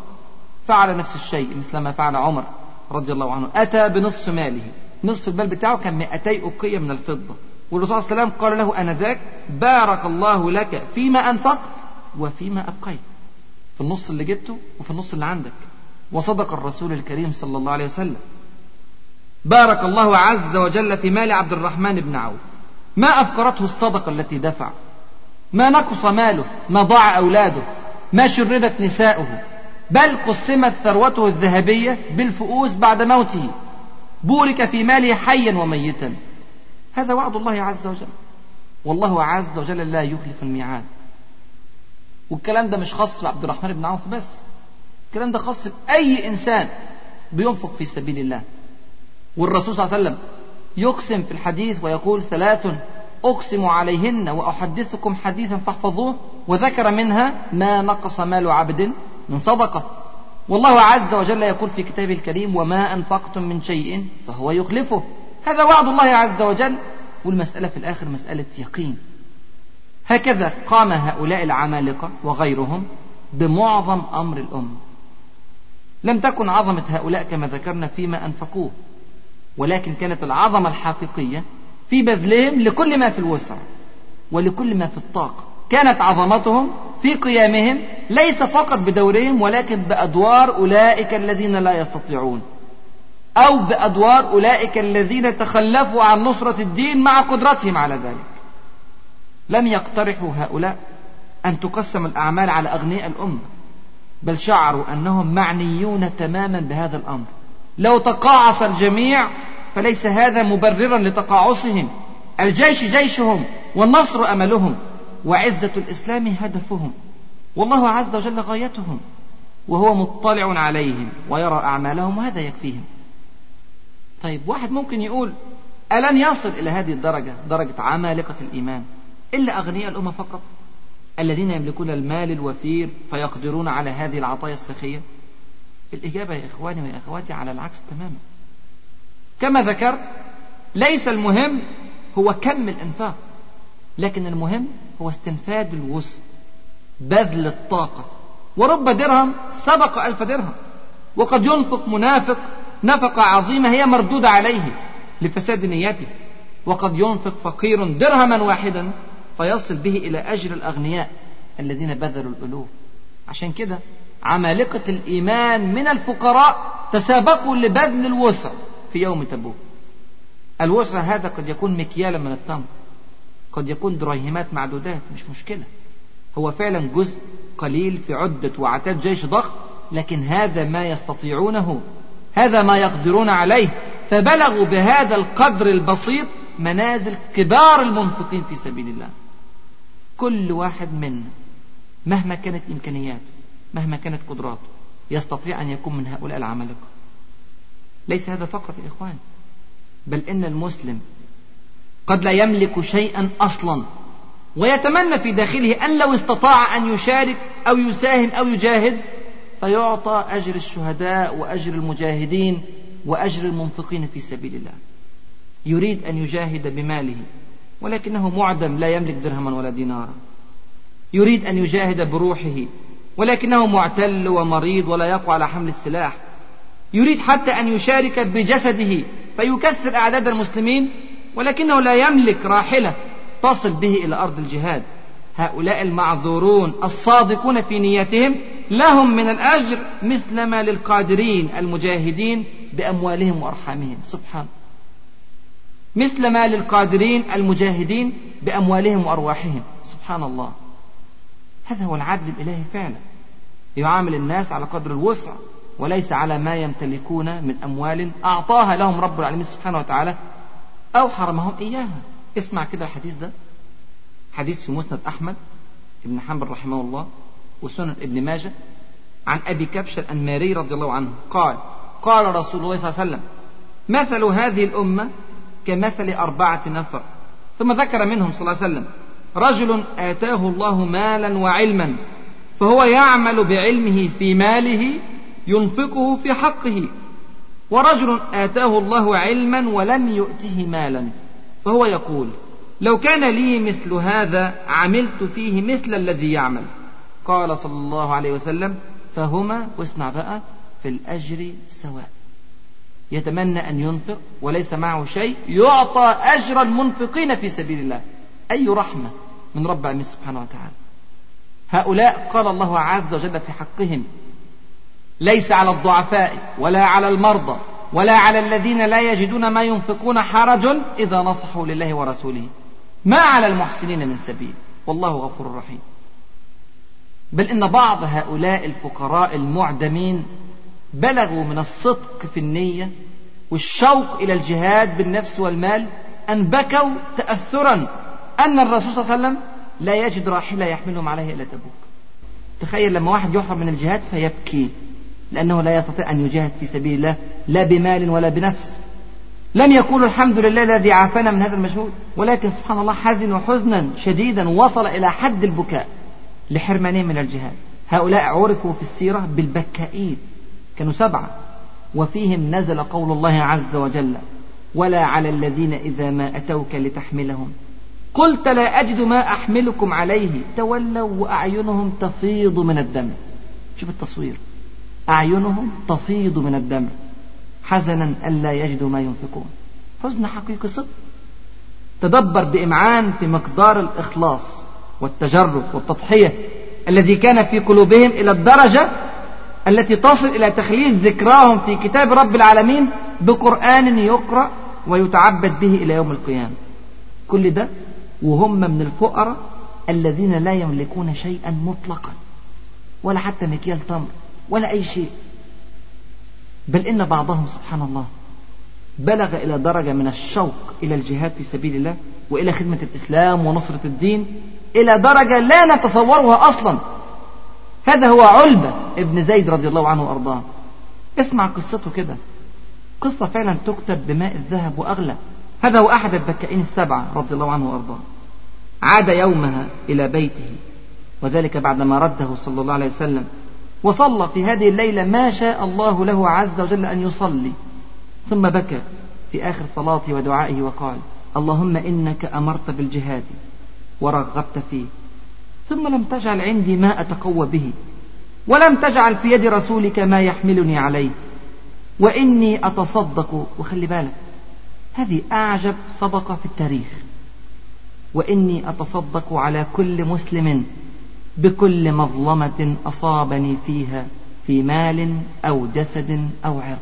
فعل نفس الشيء مثل ما فعل عمر رضي الله عنه. أتى بنصف ماله. نصف المال بتاعه كان 200 أقية من الفضة. والرسول صلى الله عليه وسلم قال له أنذاك بارك الله لك فيما أنفقت وفيما أبقيت. في النص اللي جبته وفي النص اللي عندك. وصدق الرسول الكريم صلى الله عليه وسلم. بارك الله عز وجل في مال عبد الرحمن بن عوف. ما أفقرته الصدقة التي دفع. ما نقص ماله ما ضاع أولاده ما شردت نساؤه. بل قسمت ثروته الذهبية بالفؤوس بعد موته. بورك في ماله حيا وميتا. هذا وعد الله عز وجل. والله عز وجل لا يخلف الميعاد. والكلام ده مش خاص بعبد الرحمن بن عوف بس. الكلام ده خاص بأي إنسان بينفق في سبيل الله. والرسول صلى الله عليه وسلم يقسم في الحديث ويقول ثلاث أقسم عليهن وأحدثكم حديثا فاحفظوه وذكر منها ما نقص مال عبد من صدقة. والله عز وجل يقول في كتابه الكريم وما أنفقتم من شيء فهو يخلفه. هذا وعد الله عز وجل. والمسألة في الآخر مسألة يقين. هكذا قام هؤلاء العمالقة وغيرهم بمعظم أمر الأمة. لم تكن عظمة هؤلاء كما ذكرنا فيما أنفقوه. ولكن كانت العظمة الحقيقية في بذلهم لكل ما في الوسع ولكل ما في الطاقة. كانت عظمتهم في قيامهم ليس فقط بدورهم ولكن بأدوار أولئك الذين لا يستطيعون. أو بأدوار أولئك الذين تخلفوا عن نصرة الدين مع قدرتهم على ذلك. لم يقترحوا هؤلاء أن تقسم الأعمال على أغنياء الأمة بل شعروا أنهم معنيون تماما بهذا الأمر. لو تقاعس الجميع فليس هذا مبررا لتقاعسهم. الجيش جيشهم والنصر أملهم وعزة الإسلام هدفهم. والله عز وجل غايتهم وهو مطلع عليهم ويرى أعمالهم وهذا يكفيهم. طيب واحد ممكن يقول ألن يصل إلى هذه الدرجة درجة عمالقة الإيمان إلا أغنياء الأمة فقط الذين يملكون المال الوفير فيقدرون على هذه العطايا السخية؟ الإجابة يا إخواني ويا أخواتي على العكس تماما. كما ذكر ليس المهم هو كم الإنفاق لكن المهم هو استنفاد الوسع بذل الطاقة. ورب درهم سبق ألف درهم وقد ينفق منافق نفقة عظيمة هي مردودة عليه لفساد نيته وقد ينفق فقير درهما واحدا فيصل به إلى أجر الأغنياء الذين بذلوا الألوف. عشان كده عمالقة الإيمان من الفقراء تسابقوا لبذل الوسع في يوم تبوك. الوسع هذا قد يكون مكيالا من التمر قد يكون دريهمات معدودات مش مشكلة. هو فعلا جزء قليل في عدة وعتاد جيش ضخم لكن هذا ما يستطيعونه هذا ما يقدرون عليه. فبلغوا بهذا القدر البسيط منازل كبار المنفقين في سبيل الله. كل واحد منا مهما كانت إمكانياته مهما كانت قدراته يستطيع أن يكون من هؤلاء العمالقة. ليس هذا فقط يا إخوان بل إن المسلم قد لا يملك شيئا أصلا ويتمنى في داخله أن لو استطاع أن يشارك أو يساهم أو يجاهد فيعطى أجر الشهداء وأجر المجاهدين وأجر المنفقين في سبيل الله. يريد أن يجاهد بماله ولكنه معدم لا يملك درهما ولا دينارا. يريد أن يجاهد بروحه ولكنه معتل ومريض ولا يقوى على حمل السلاح. يريد حتى أن يشارك بجسده فيكثر أعداد المسلمين ولكنه لا يملك راحلة تصل به إلى أرض الجهاد. هؤلاء المعذورون الصادقون في نيتهم لهم من الأجر مثل ما للقادرين المجاهدين بأموالهم وأرحامهم. سبحان. مثل ما للقادرين المجاهدين بأموالهم وأرواحهم. سبحان الله. هذا هو العدل الإلهي فعلا. يعامل الناس على قدر الوسع وليس على ما يمتلكون من أموال أعطاها لهم رب العالمين سبحانه وتعالى أو حرمهم إياها. اسمع كده الحديث ده. حديث في مسند أحمد ابن حنبل رحمه الله وسنن ابن ماجه عن أبي كبش الأنماري رضي الله عنه. قال قال رسول الله صلى الله عليه وسلم مثل هذه الأمة كمثل أربعة نفر. ثم ذكر منهم صلى الله عليه وسلم رجل آتاه الله مالا وعلما فهو يعمل بعلمه في ماله ينفقه في حقه. ورجل آتاه الله علما ولم يؤته مالا فهو يقول لو كان لي مثل هذا عملت فيه مثل الذي يعمل. قال صلى الله عليه وسلم فهما واسمع بقى في الأجر سواء. يتمنى أن ينفق وليس معه شيء يعطى أجر المنفقين في سبيل الله. أي رحمة! من رب العالمين سبحانه وتعالى. هؤلاء قال الله عز وجل في حقهم ليس على الضعفاء ولا على المرضى ولا على الذين لا يجدون ما ينفقون حرج إذا نصحوا لله ورسوله. ما على المحسنين من سبيل والله غفور رحيم. بل إن بعض هؤلاء الفقراء المعدمين بلغوا من الصدق في النية والشوق إلى الجهاد بالنفس والمال أن بكوا تأثرا أن الرسول صلى الله عليه وسلم لا يجد راحلة يحملهم عليها إلى تبوك. تخيل لما واحد يحرم من الجهاد فيبكي لأنه لا يستطيع أن يجاهد في سبيل الله لا بمال ولا بنفس. لم يقولوا الحمد لله الذي عافانا من هذا المجهود ولكن سبحان الله حزنوا حزنا شديدا وصل إلى حد البكاء لحرمانهم من الجهاد. هؤلاء عرفوا في السيرة بالبكائين كانوا سبعة. وفيهم نزل قول الله عز وجل ولا على الذين إذا ما أتوك لتحملهم قلت لا أجد ما أحملكم عليه. تولوا وأعينهم تفيض من الدم. شوف التصوير. أعينهم تفيض من الدم. حزنا ألا يجدوا ما ينفقون. حزن حقيقي صدق. تدبر بإمعان في مقدار الإخلاص والتجرد والتضحية الذي كان في قلوبهم إلى الدرجة التي تصل إلى تخليد ذكراهم في كتاب رب العالمين بقرآن يقرأ ويتعبد به إلى يوم القيامة. كل ده وهم من الفقراء الذين لا يملكون شيئا مطلقا ولا حتى مكيال تمر ولا أي شيء. بل إن بعضهم سبحان الله بلغ إلى درجة من الشوق إلى الجهاد في سبيل الله وإلى خدمة الإسلام ونصرة الدين إلى درجة لا نتصورها أصلا. هذا هو علبة ابن زيد رضي الله عنه وأرضاه. اسمع قصته كده. قصة فعلا تكتب بماء الذهب وأغلى. هذا هو أحد البكائين السبعة رضي الله عنه وأرضاه. عاد يومها إلى بيته. وذلك بعدما رده صلى الله عليه وسلم. وصلى في هذه الليلة ما شاء الله له عز وجل أن يصلي. ثم بكى في آخر صلاته ودعائه وقال اللهم إنك أمرت بالجهاد ورغبت فيه. ثم لم تجعل عندي ما أتقوى به ولم تجعل في يد رسولك ما يحملني عليه. وإني أتصدق وخلي بالك هذه أعجب صدقة في التاريخ. وإني أتصدق على كل مسلم بكل مظلمة أصابني فيها في مال أو جسد أو عرض.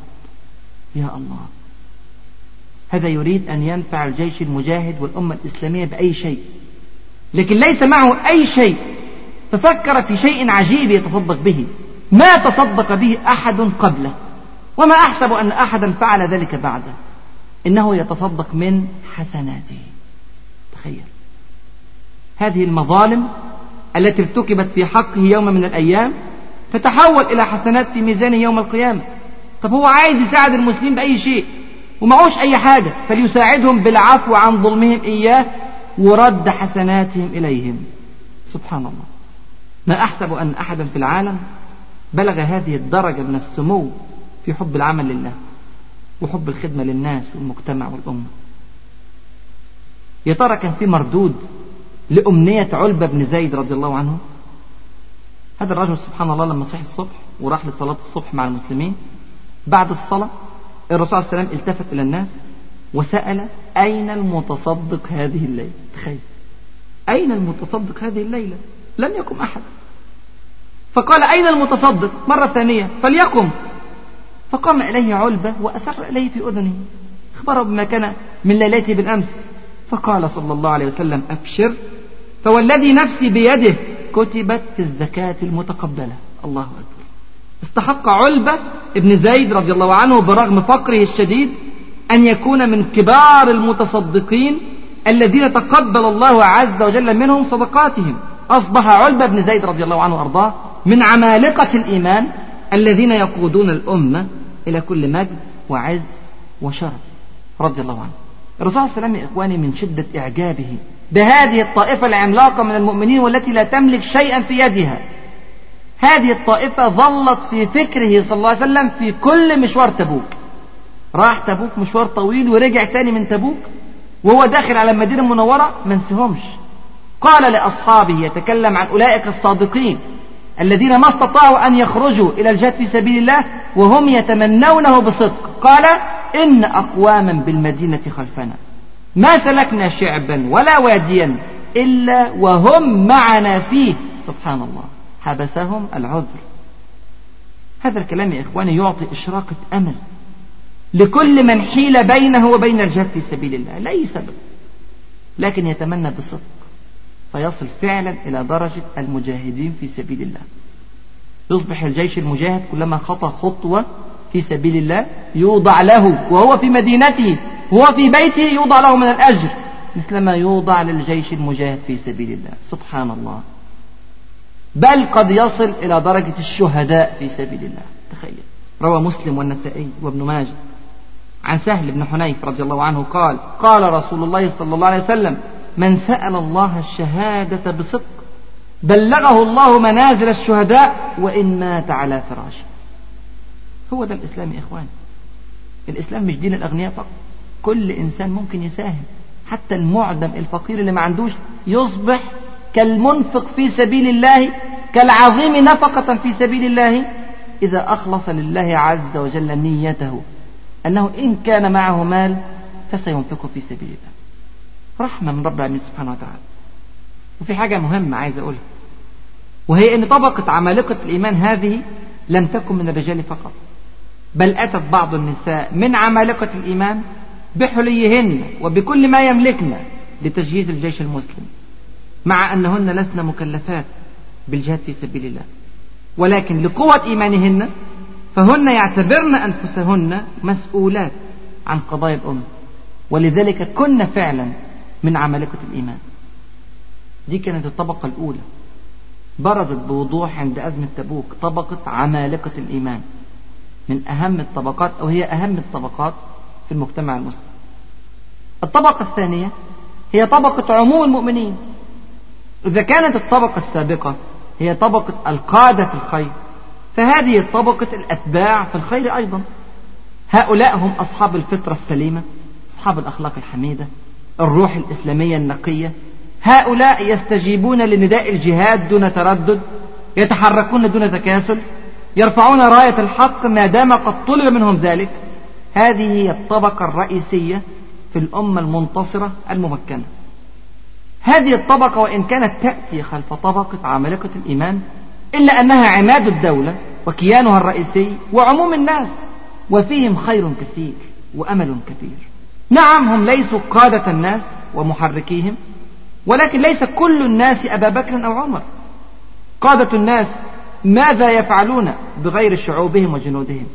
يا الله. هذا يريد أن ينفع الجيش المجاهد والأمة الإسلامية بأي شيء. لكن ليس معه أي شيء ففكر في شيء عجيب يتصدق به. ما تصدق به أحد قبله. وما أحسب أن أحدا فعل ذلك بعده. إنه يتصدق من حسناته. تخيل. هذه المظالم التي ارتكبت في حقه يوم من الأيام تتحول إلى حسنات في ميزانه يوم القيامة. طب هو عايز يساعد المسلمين بأي شيء؟ ومعوش أي حاجة فليساعدهم بالعفو عن ظلمهم إياه ورد حسناتهم إليهم. سبحان الله. ما أحسب أن أحدا في العالم بلغ هذه الدرجة من السمو في حب العمل لله وحب الخدمة للناس والمجتمع والأمة. يا ترى كان في مردود لأمنية علبة بن زيد رضي الله عنه. هذا الرجل سبحان الله لما صحي الصبح وراح لصلاة الصبح مع المسلمين بعد الصلاة الرسول عليه وسلم التفت إلى الناس وسأل أين المتصدق هذه الليلة؟ تخيل. أين المتصدق هذه الليلة؟ لم يقم أحد. فقال أين المتصدق؟ مرة ثانية فليقم. فقام إليه علبة وأسر إليه في أذنه. أخبره بما كان من ليلته بالأمس. فقال صلى الله عليه وسلم أبشر فوالذي نفسي بيده كتبت في الزكاة المتقبلة. الله أكبر. استحق علبة ابن زيد رضي الله عنه برغم فقره الشديد أن يكون من كبار المتصدقين الذين تقبل الله عز وجل منهم صدقاتهم. أصبح علبة بن زيد رضي الله عنه وأرضاه من عمالقة الإيمان الذين يقودون الأمة إلى كل مجد وعز وشرف رضي الله عنه. الرسول صلى الله عليه وسلم إخواني من شدة إعجابه بهذه الطائفة العملاقة من المؤمنين والتي لا تملك شيئا في يدها. هذه الطائفة ظلت في فكره صلى الله عليه وسلم في كل مشوار تبوك. راح تبوك مشوار طويل ورجع تاني من تبوك وهو داخل على المدينة المنورة ما نسيهمش. قال لأصحابه يتكلم عن أولئك الصادقين الذين ما استطاعوا أن يخرجوا إلى الجهاد في سبيل الله وهم يتمنونه بصدق. قال إن أقواما بالمدينة خلفنا. ما سلكنا شعبا ولا واديا إلا وهم معنا فيه. سبحان الله. حبسهم العذر. هذا الكلام يا إخواني يعطي إشراقة أمل لكل من حيل بينه وبين الجهاد في سبيل الله. لأي سبب لكن يتمنى بصدق فيصل فعلا إلى درجة المجاهدين في سبيل الله. يصبح الجيش المجاهد كلما خطى خطوة في سبيل الله يوضع له وهو في مدينته هو في بيته يوضع له من الأجر مثلما يوضع للجيش المجاهد في سبيل الله. سبحان الله. بل قد يصل إلى درجة الشهداء في سبيل الله. تخيل. روى مسلم والنسائي وابن ماجه. عن سهل بن حنيف رضي الله عنه قال قال رسول الله صلى الله عليه وسلم من سأل الله الشهادة بصدق بلغه الله منازل الشهداء وإن مات على فراشه. هو ده الإسلام يا إخوان. الإسلام مش دين الأغنياء فقط. كل إنسان ممكن يساهم. حتى المعدم الفقير اللي ما عندوش يصبح كالمنفق في سبيل الله كالعظيم نفقة في سبيل الله إذا أخلص لله عز وجل نيته أنه إن كان معه مال فسينفقه في سبيل الله. رحمة من رب العالمين سبحانه وتعالى. وفي حاجة مهمة عايز أقولها. وهي أن طبقة عمالقة الإيمان هذه لم تكن من الرجال فقط بل أتت بعض النساء من عمالقة الإيمان بحليهن وبكل ما يملكن لتجهيز الجيش المسلم مع أنهن لسن مكلفات بالجهاد في سبيل الله. ولكن لقوة إيمانهن فهن يعتبرن أنفسهن مسؤولات عن قضايا الأمة. ولذلك كن فعلا من عمالقة الإيمان. دي كانت الطبقة الأولى. برزت بوضوح عند أزمة تبوك طبقة عمالقة الإيمان. من أهم الطبقات أو هي أهم الطبقات في المجتمع المسلم. الطبقة الثانية هي طبقة عموم المؤمنين. إذا كانت الطبقة السابقة هي طبقة القادة في الخير فهذه طبقة الأتباع في الخير أيضا. هؤلاء هم أصحاب الفطرة السليمة أصحاب الأخلاق الحميدة الروح الإسلامية النقية. هؤلاء يستجيبون لنداء الجهاد دون تردد يتحركون دون تكاسل يرفعون راية الحق ما دام قد طلب منهم ذلك. هذه هي الطبقة الرئيسية في الأمة المنتصرة الممكنة. هذه الطبقة وإن كانت تأتي خلف طبقة عمالقة الإيمان إلا أنها عماد الدولة وكيانها الرئيسي وعموم الناس وفيهم خير كثير وأمل كثير. نعم هم ليسوا قادة الناس ومحركيهم ولكن ليس كل الناس أبا بكر أو عمر. قادة الناس ماذا يفعلون بغير شعوبهم وجنودهم؟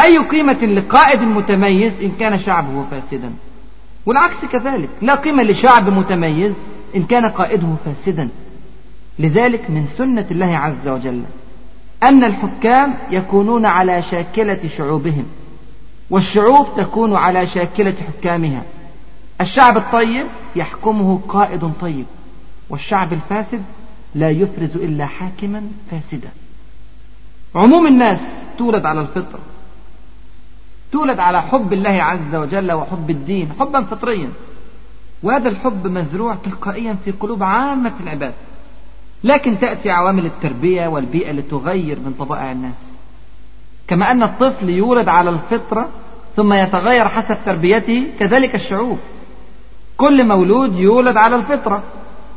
أي قيمة لقائد متميز إن كان شعبه فاسدا؟ والعكس كذلك لا قيمة لشعب متميز إن كان قائده فاسدا. لذلك من سنة الله عز وجل أن الحكام يكونون على شاكلة شعوبهم والشعوب تكون على شاكلة حكامها. الشعب الطيب يحكمه قائد طيب والشعب الفاسد لا يفرز إلا حاكما فاسدا. عموم الناس تولد على الفطرة تولد على حب الله عز وجل وحب الدين حبا فطريا. وهذا الحب مزروع تلقائيا في قلوب عامة العباد. لكن تأتي عوامل التربية والبيئة لتغير من طبائع الناس. كما أن الطفل يولد على الفطرة ثم يتغير حسب تربيته كذلك الشعوب. كل مولود يولد على الفطرة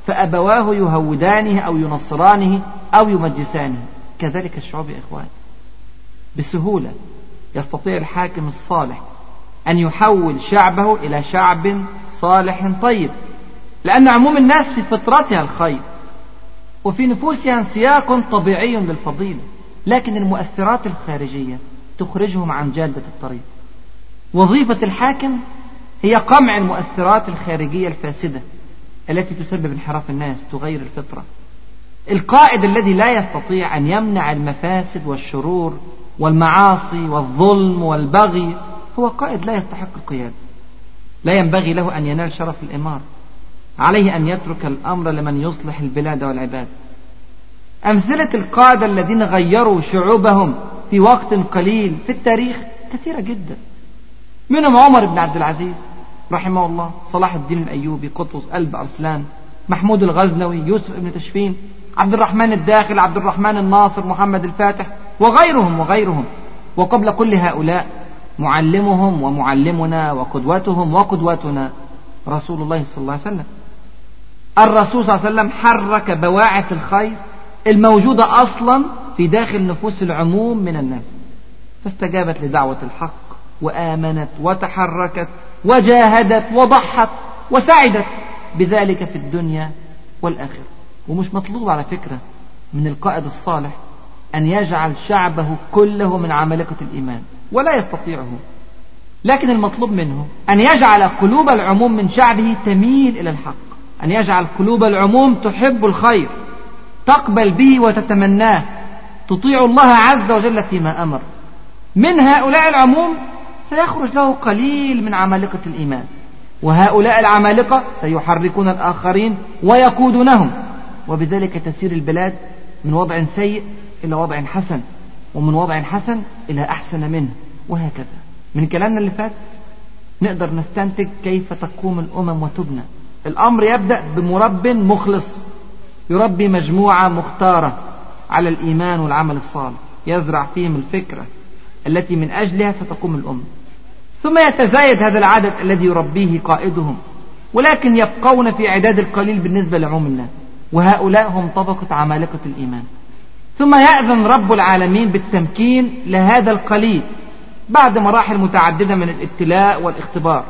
فأبواه يهودانه أو ينصرانه أو يمجسانه. كذلك الشعوب يا إخوان. بسهولة. يستطيع الحاكم الصالح أن يحول شعبه إلى شعب صالح طيب لأن عموم الناس في فطرتها الخير وفي نفوسها انسياق طبيعي للفضيلة لكن المؤثرات الخارجية تخرجهم عن جادة الطريق. وظيفة الحاكم هي قمع المؤثرات الخارجية الفاسدة التي تسبب انحراف الناس تغير الفطرة. القائد الذي لا يستطيع أن يمنع المفاسد والشرور والمعاصي والظلم والبغي هو قائد لا يستحق القيادة لا ينبغي له أن ينال شرف الإمارة عليه أن يترك الأمر لمن يصلح البلاد والعباد. أمثلة القادة الذين غيروا شعوبهم في وقت قليل في التاريخ كثيرة جدا. منهم عمر بن عبد العزيز رحمه الله صلاح الدين الأيوبي قطز قلب أرسلان محمود الغزنوي يوسف بن تشفين عبد الرحمن الداخل عبد الرحمن الناصر محمد الفاتح وغيرهم وغيرهم. وقبل كل هؤلاء معلمهم ومعلمنا وقدوتهم وقدوتنا رسول الله صلى الله عليه وسلم. الرسول صلى الله عليه وسلم حرك بواعث الخير الموجودة أصلا في داخل نفوس العموم من الناس. فاستجابت لدعوة الحق وآمنت وتحركت وجاهدت وضحت وسعدت بذلك في الدنيا والآخرة. ومش مطلوب على فكرة من القائد الصالح أن يجعل شعبه كله من عمالقة الإيمان ولا يستطيعه. لكن المطلوب منه أن يجعل قلوب العموم من شعبه تميل إلى الحق أن يجعل قلوب العموم تحب الخير تقبل به وتتمناه تطيع الله عز وجل فيما أمر. من هؤلاء العموم سيخرج له قليل من عمالقة الإيمان وهؤلاء العمالقة سيحركون الآخرين ويقودونهم. وبذلك تسير البلاد من وضع سيء إلى وضع حسن ومن وضع حسن إلى أحسن منه وهكذا. من كلامنا اللي فات نقدر نستنتج كيف تقوم الأمم وتبنى. الأمر يبدأ بمرب مخلص يربي مجموعة مختارة على الإيمان والعمل الصالح. يزرع فيهم الفكرة التي من أجلها ستقوم الأمة ثم يتزايد هذا العدد الذي يربيه قائدهم ولكن يبقون في عداد القليل بالنسبة لعموم الناس. وهؤلاء هم طبقة عمالقة الإيمان. ثم يأذن رب العالمين بالتمكين لهذا القليل بعد مراحل متعددة من الابتلاء والاختبار.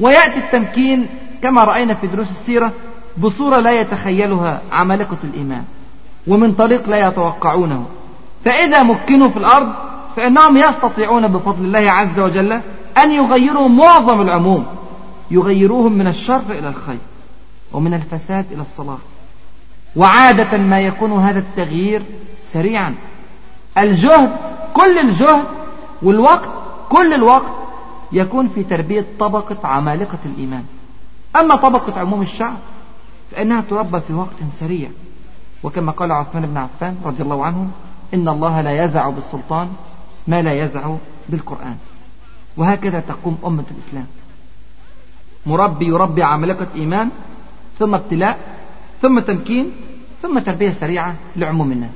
ويأتي التمكين كما رأينا في دروس السيرة بصورة لا يتخيلها عمالقة الإيمان ومن طريق لا يتوقعونه. فإذا مكنوا في الأرض فإنهم يستطيعون بفضل الله عز وجل أن يغيروا معظم العموم. يغيروهم من الشر إلى الخير ومن الفساد إلى الصلاح وعادة ما يكون هذا التغيير سريعا. الجهد كل الجهد والوقت كل الوقت يكون في تربية طبقة عمالقة الإيمان. أما طبقة عموم الشعب فإنها تربى في وقت سريع. وكما قال عثمان بن عفان رضي الله عنه إن الله لا يزع بالسلطان ما لا يزع بالقرآن. وهكذا تقوم أمة الإسلام. مربي يربي عمالقة إيمان ثم ابتلاء ثم تمكين ثم تربية سريعة لعموم الناس.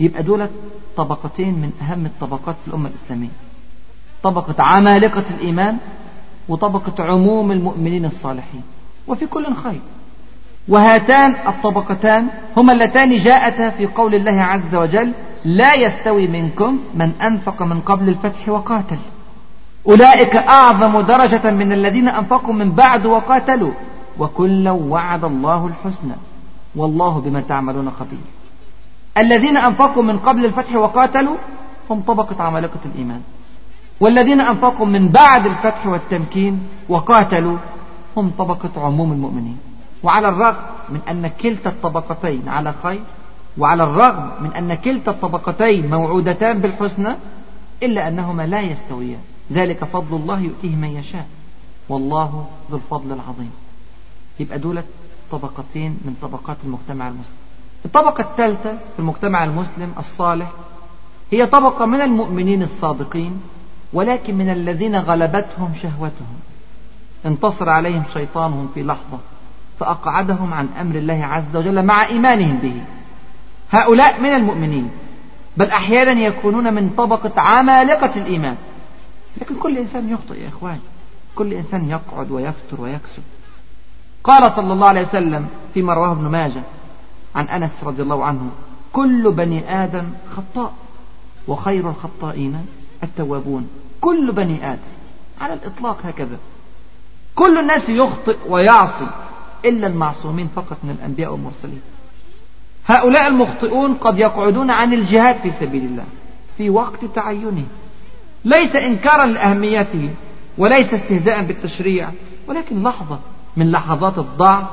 يبقى دولت طبقتين من أهم الطبقات في الأمة الإسلامية. طبقة عمالقة الإيمان وطبقة عموم المؤمنين الصالحين. وفي كل خير. وهاتان الطبقتان هما اللتان جاءتا في قول الله عز وجل لا يستوي منكم من أنفق من قبل الفتح وقاتل أولئك أعظم درجة من الذين أنفقوا من بعد وقاتلوا. وكلا وعد الله الحسنى. والله بما تعملون خبير. الذين أنفقوا من قبل الفتح وقاتلوا هم طبقة عمالقة الإيمان. والذين أنفقوا من بعد الفتح والتمكين وقاتلوا هم طبقة عموم المؤمنين. وعلى الرغم من أن كلتا الطبقتين على خير وعلى الرغم من أن كلتا الطبقتين موعودتان بالحسنى إلا أنهما لا يستويان. ذلك فضل الله يؤتيه من يشاء. والله ذو الفضل العظيم. يبقى دولت طبقتين من طبقات المجتمع المسلم. الطبقة الثالثة في المجتمع المسلم الصالح هي طبقة من المؤمنين الصادقين ولكن من الذين غلبتهم شهوتهم. انتصر عليهم شيطانهم في لحظة فأقعدهم عن أمر الله عز وجل مع إيمانهم به. هؤلاء من المؤمنين بل أحيانا يكونون من طبقة عمالقة الإيمان. لكن كل إنسان يخطئ يا إخوان. كل إنسان يقعد ويفتر ويكسب. قال صلى الله عليه وسلم فيما رواه ابن ماجه عن أنس رضي الله عنه كل بني آدم خطاء وخير الخطائين التوابون. كل بني آدم على الإطلاق هكذا. كل الناس يخطئ ويعصي إلا المعصومين فقط من الأنبياء والمرسلين. هؤلاء المخطئون قد يقعدون عن الجهاد في سبيل الله في وقت تعينه ليس إنكارا لأهميته وليس استهزاء بالتشريع ولكن لحظة من لحظات الضعف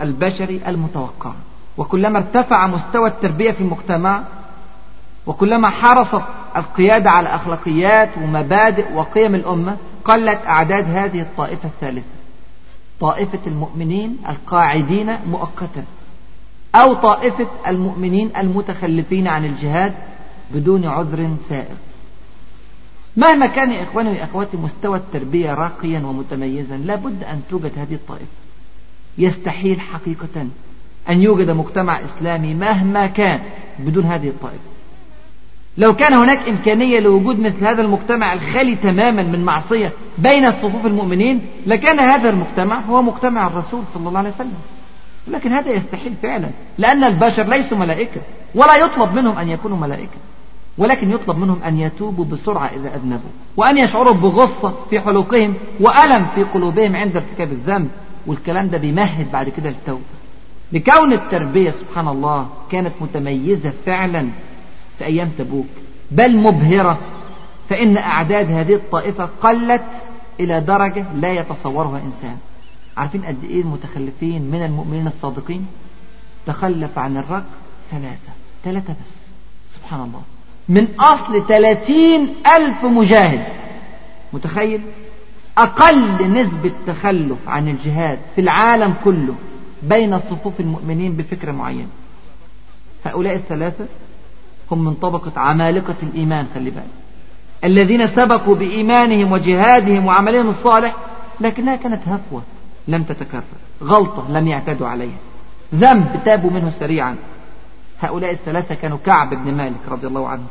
البشري المتوقع. وكلما ارتفع مستوى التربية في المجتمع وكلما حرصت القيادة على أخلاقيات ومبادئ وقيم الأمة قلت أعداد هذه الطائفة الثالثة. طائفة المؤمنين القاعدين مؤقتا أو طائفة المؤمنين المتخلفين عن الجهاد بدون عذر سائر. مهما كان يا إخواني وأخواتي مستوى التربية راقيا ومتميزا لابد أن توجد هذه الطائفة. يستحيل حقيقة أن يوجد مجتمع إسلامي مهما كان بدون هذه الطائفة. لو كان هناك إمكانية لوجود مثل هذا المجتمع الخالي تماما من معصية بين صفوف المؤمنين لكان هذا المجتمع هو مجتمع الرسول صلى الله عليه وسلم. لكن هذا يستحيل فعلا لأن البشر ليسوا ملائكة ولا يطلب منهم أن يكونوا ملائكة. ولكن يطلب منهم أن يتوبوا بسرعة إذا أذنبوا وأن يشعروا بغصة في حلوقهم وألم في قلوبهم عند ارتكاب الذنب والكلام ده بيمهد بعد كده التوبة لكون التربية سبحان الله كانت متميزة فعلا في أيام تبوك بل مبهرة فإن أعداد هذه الطائفة قلت إلى درجة لا يتصورها إنسان. عارفين قد إيه المتخلفين من المؤمنين الصادقين؟ تخلف عن الرق ثلاثة ثلاثة بس سبحان الله. من أصل ثلاثين ألف مجاهد. متخيل؟ أقل نسبة تخلف عن الجهاد في العالم كله بين صفوف المؤمنين بفكرة معينة هؤلاء الثلاثة هم من طبقة عمالقة الإيمان خلي بالك. الذين سبقوا بإيمانهم وجهادهم وعملهم الصالح لكنها كانت هفوة لم تتكرر غلطة لم يعتادوا عليها. ذنب تابوا منه سريعا. هؤلاء الثلاثة كانوا كعب بن مالك رضي الله عنه.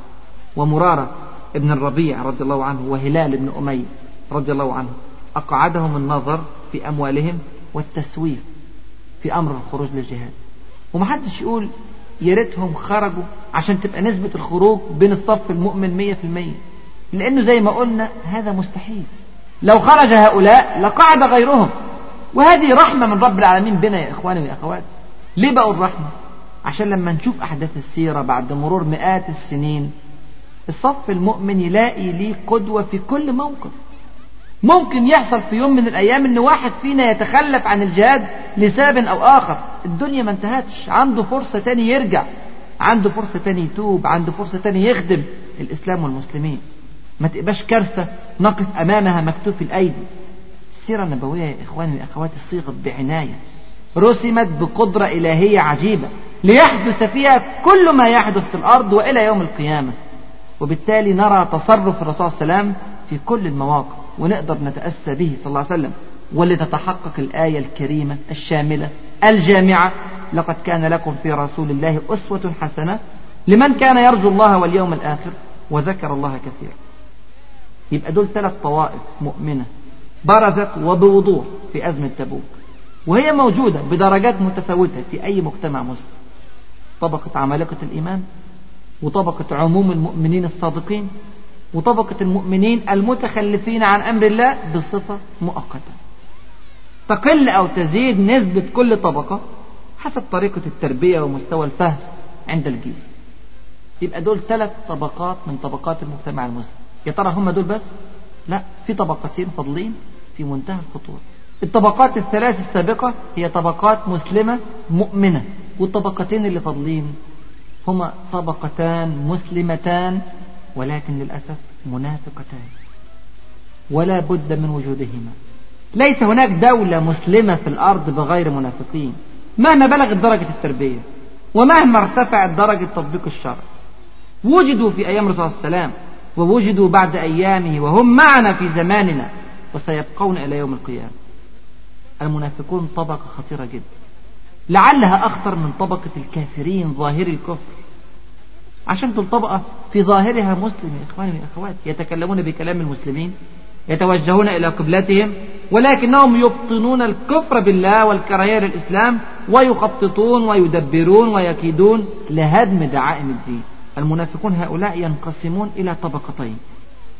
ومرارة ابن الربيع رضي الله عنه وهلال بن أمية رضي الله عنه أقعدهم النظر في أموالهم والتسويف في أمر الخروج للجهاد. ومحدش يقول يا ريتهم خرجوا عشان تبقى نسبة الخروج بين الصف المؤمن مية في المية. لأنه زي ما قلنا هذا مستحيل. لو خرج هؤلاء لقعد غيرهم. وهذه رحمة من رب العالمين بنا يا إخواني ويا ليه بقوا الرحمة عشان لما نشوف أحداث السيرة بعد مرور مئات السنين الصف المؤمن يلاقي ليه قدوة في كل موقف. ممكن يحصل في يوم من الأيام إن واحد فينا يتخلف عن الجهاد لسبب أو آخر. الدنيا ما انتهتش. عنده فرصة تاني يرجع. عنده فرصة تاني يتوب. عنده فرصة تاني يخدم. الإسلام والمسلمين. ما تبقاش كارثة نقف أمامها مكتوف الأيدي. السيرة النبوية يا إخواني وأخواتي صيغت بعناية. رسمت بقدرة إلهية عجيبة ليحدث فيها كل ما يحدث في الأرض وإلى يوم القيامة. وبالتالي نرى تصرف الرسول صلى الله عليه وسلم في كل المواقف ونقدر نتأسى به صلى الله عليه وسلم. ولتتحقق الآية الكريمة الشاملة الجامعة لقد كان لكم في رسول الله أسوة حسنة لمن كان يرجو الله واليوم الآخر وذكر الله كثيرا. يبقى دول ثلاث طوائف مؤمنة برزت وبوضوح في أزمة تبوك وهي موجودة بدرجات متفاوتة في أي مجتمع مسلم. طبقة عمالقة الإيمان وطبقة عموم المؤمنين الصادقين وطبقة المؤمنين المتخلفين عن أمر الله بصفة مؤقتة. تقل أو تزيد نسبة كل طبقة حسب طريقة التربية ومستوى الفهم عند الجيل. يبقى دول ثلاث طبقات من طبقات المجتمع المسلم. يا ترى هم دول بس؟ لا في طبقتين فاضلين في منتهى الخطورة. الطبقات الثلاث السابقة هي طبقات مسلمة مؤمنة والطبقتين اللي فاضلين هما طبقتان مسلمتان ولكن للأسف منافقتان. ولا بد من وجودهما. ليس هناك دولة مسلمة في الأرض بغير منافقين. مهما بلغت درجة التربية ومهما ارتفعت درجة تطبيق الشرع. وجدوا في أيام الرسول صلى الله عليه وسلم ووجدوا بعد أيامه وهم معنا في زماننا وسيبقون إلى يوم القيامة. المنافقون طبقة خطيرة جدا. لعلها أخطر من طبقة الكافرين ظاهري الكفر. عشان دول طبقة في ظاهرها مسلم يا إخواني يا أخواتي يتكلمون بكلام المسلمين يتوجهون إلى قبلتهم ولكنهم يبطنون الكفر بالله والكراهية للإسلام ويخططون ويدبرون ويكيدون لهدم دعائم الدين. المنافقون هؤلاء ينقسمون إلى طبقتين.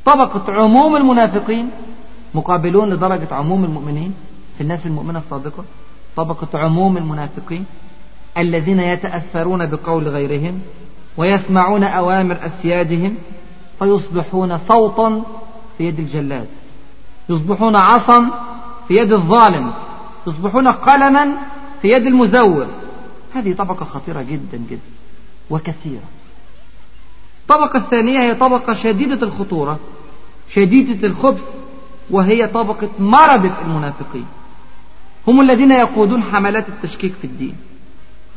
طبقة عموم المنافقين مقابلون لدرجة عموم المؤمنين. في الناس المؤمنة الصادقة طبقة عموم المنافقين الذين يتأثرون بقول غيرهم ويسمعون أوامر أسيادهم فيصبحون صوتا في يد الجلاد يصبحون عصا في يد الظالم يصبحون قلما في يد المزور. هذه طبقة خطيرة جدا جدا وكثيرة. الطبقة الثانية هي طبقة شديدة الخطورة شديدة الخبث وهي طبقة مردة المنافقين. هم الذين يقودون حملات التشكيك في الدين.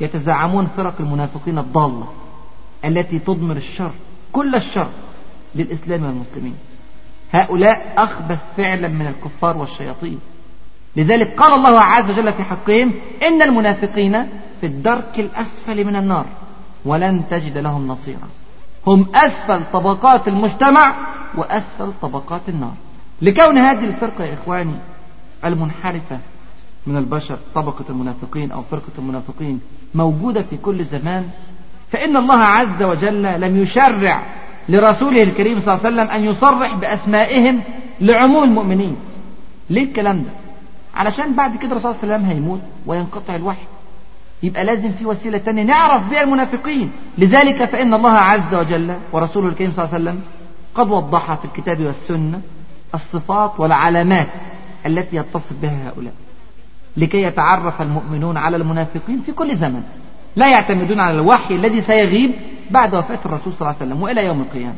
يتزعمون فرق المنافقين الضالة التي تضمر الشر كل الشر للإسلام والمسلمين. هؤلاء أخبث فعلا من الكفار والشياطين. لذلك قال الله عز وجل في حقهم إن المنافقين في الدرك الأسفل من النار ولن تجد لهم نصيرا. هم أسفل طبقات المجتمع وأسفل طبقات النار. لكون هذه الفرقة يا إخواني المنحرفة من البشر طبقة المنافقين أو فرقة المنافقين موجودة في كل زمان فإن الله عز وجل لم يشرع لرسوله الكريم صلى الله عليه وسلم أن يصرح بأسمائهم لعموم المؤمنين. ليه الكلام ده؟ علشان بعد كده الرسول صلى الله عليه وسلم هيموت وينقطع الوحي. يبقى لازم في وسيلة تانية نعرف بها المنافقين. لذلك فإن الله عز وجل ورسوله الكريم صلى الله عليه وسلم قد وضح في الكتاب والسنة الصفات والعلامات التي يتصف بها هؤلاء. لكي يتعرف المؤمنون على المنافقين في كل زمن. لا يعتمدون على الوحي الذي سيغيب بعد وفاة الرسول صلى الله عليه وسلم وإلى يوم القيامة.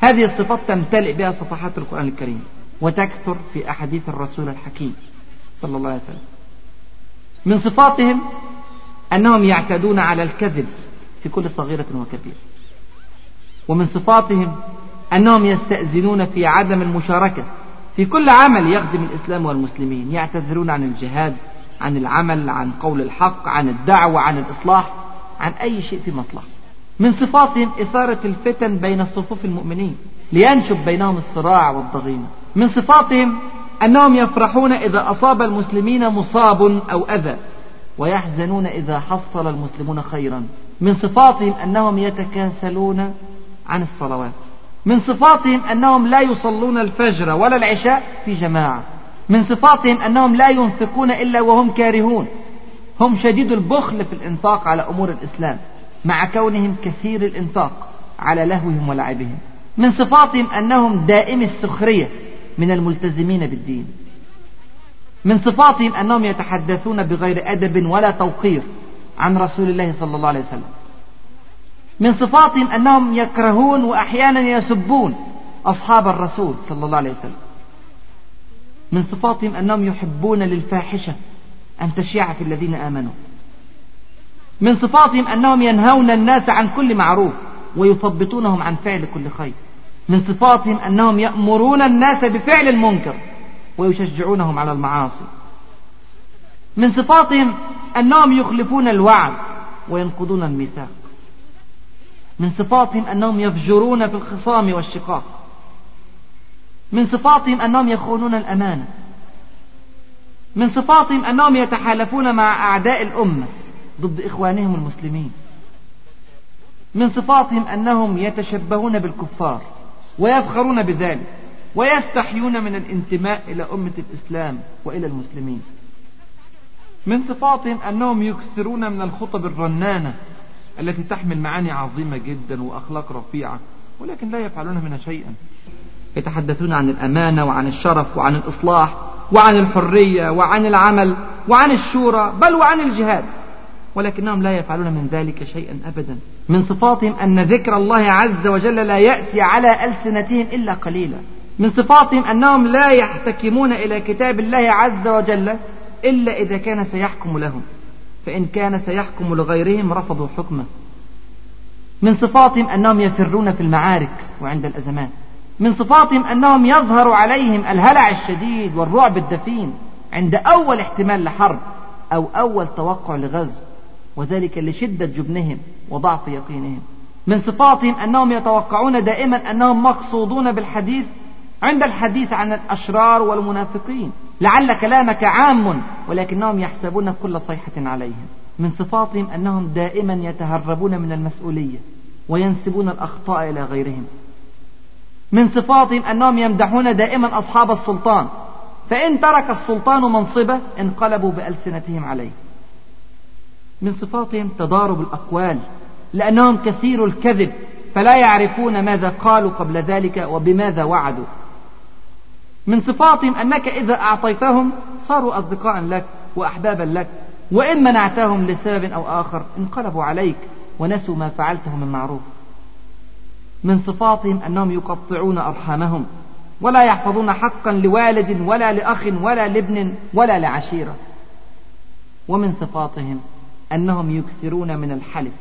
هذه الصفات تمتلئ بها صفحات القرآن الكريم وتكثر في أحاديث الرسول الحكيم صلى الله عليه وسلم. من صفاتهم أنهم يعتدون على الكذب في كل صغيرة وكبيرة. ومن صفاتهم أنهم يستأذنون في عدم المشاركة في كل عمل يخدم الإسلام والمسلمين يعتذرون عن الجهاد عن العمل عن قول الحق عن الدعوة عن الإصلاح عن أي شيء في مصلحة. من صفاتهم إثارة الفتن بين صفوف المؤمنين لينشب بينهم الصراع والضغينة. من صفاتهم أنهم يفرحون إذا أصاب المسلمين مصاب أو أذى ويحزنون إذا حصل المسلمون خيرا. من صفاتهم أنهم يتكاسلون عن الصلوات. من صفاتهم أنهم لا يصلون الفجر ولا العشاء في جماعة. من صفاتهم أنهم لا ينفقون إلا وهم كارهون. هم شديد البخل في الإنفاق على أمور الإسلام مع كونهم كثير الإنفاق على لهوهم ولعبهم. من صفاتهم أنهم دائم السخرية من الملتزمين بالدين. من صفاتهم أنهم يتحدثون بغير أدب ولا توقير عن رسول الله صلى الله عليه وسلم. من صفاتهم أنهم يكرهون وأحيانا يسبون أصحاب الرسول صلى الله عليه وسلم. من صفاتهم أنهم يحبون للفاحشة أن تشيع في الذين آمنوا. من صفاتهم أنهم ينهون الناس عن كل معروف ويثبطونهم عن فعل كل خير. من صفاتهم أنهم يأمرون الناس بفعل المنكر ويشجعونهم على المعاصي. من صفاتهم أنهم يخلفون الوعد وينقضون الميثاق. من صفاتهم أنهم يفجرون في الخصام والشقاق. من صفاتهم أنهم يخونون الأمانة من صفاتهم أنهم يتحالفون مع أعداء الأمة ضد إخوانهم المسلمين. من صفاتهم أنهم يتشبهون بالكفار ويفخرون بذلك ويستحيون من الانتماء إلى أمة الإسلام وإلى المسلمين. من صفاتهم أنهم يكثرون من الخطب الرنانة التي تحمل معاني عظيمة جدا وأخلاق رفيعة ولكن لا يفعلون منها شيئا. يتحدثون عن الأمانة وعن الشرف وعن الإصلاح وعن الحرية وعن العمل وعن الشورى بل وعن الجهاد. ولكنهم لا يفعلون من ذلك شيئا أبدا. من صفاتهم أن ذكر الله عز وجل لا يأتي على ألسنتهم إلا قليلا. من صفاتهم أنهم لا يحتكمون إلى كتاب الله عز وجل إلا إذا كان سيحكم لهم. فإن كان سيحكم لغيرهم رفضوا حكمه. من صفاتهم أنهم يفرون في المعارك وعند الأزمات من صفاتهم أنهم يظهر عليهم الهلع الشديد والرعب الدفين عند أول احتمال لحرب أو أول توقع لغزو وذلك لشدة جبنهم وضعف يقينهم. من صفاتهم أنهم يتوقعون دائما أنهم مقصودون بالحديث عند الحديث عن الأشرار والمنافقين. لعل كلامك عام ولكنهم يحسبون كل صيحة عليهم من صفاتهم أنهم دائما يتهربون من المسؤولية وينسبون الأخطاء إلى غيرهم. من صفاتهم أنهم يمدحون دائما أصحاب السلطان فإن ترك السلطان منصبه انقلبوا بألسنتهم عليه. من صفاتهم تضارب الأقوال لأنهم كثير الكذب فلا يعرفون ماذا قالوا قبل ذلك وبماذا وعدوا. من صفاتهم أنك إذا أعطيتهم صاروا أصدقاء لك وأحبابا لك وإن منعتهم لسبب أو آخر انقلبوا عليك ونسوا ما فعلته من معروف. من صفاتهم أنهم يقطعون أرحامهم ولا يحفظون حقا لوالد ولا لأخ ولا لابن ولا لعشيرة. ومن صفاتهم أنهم يكثرون من الحلف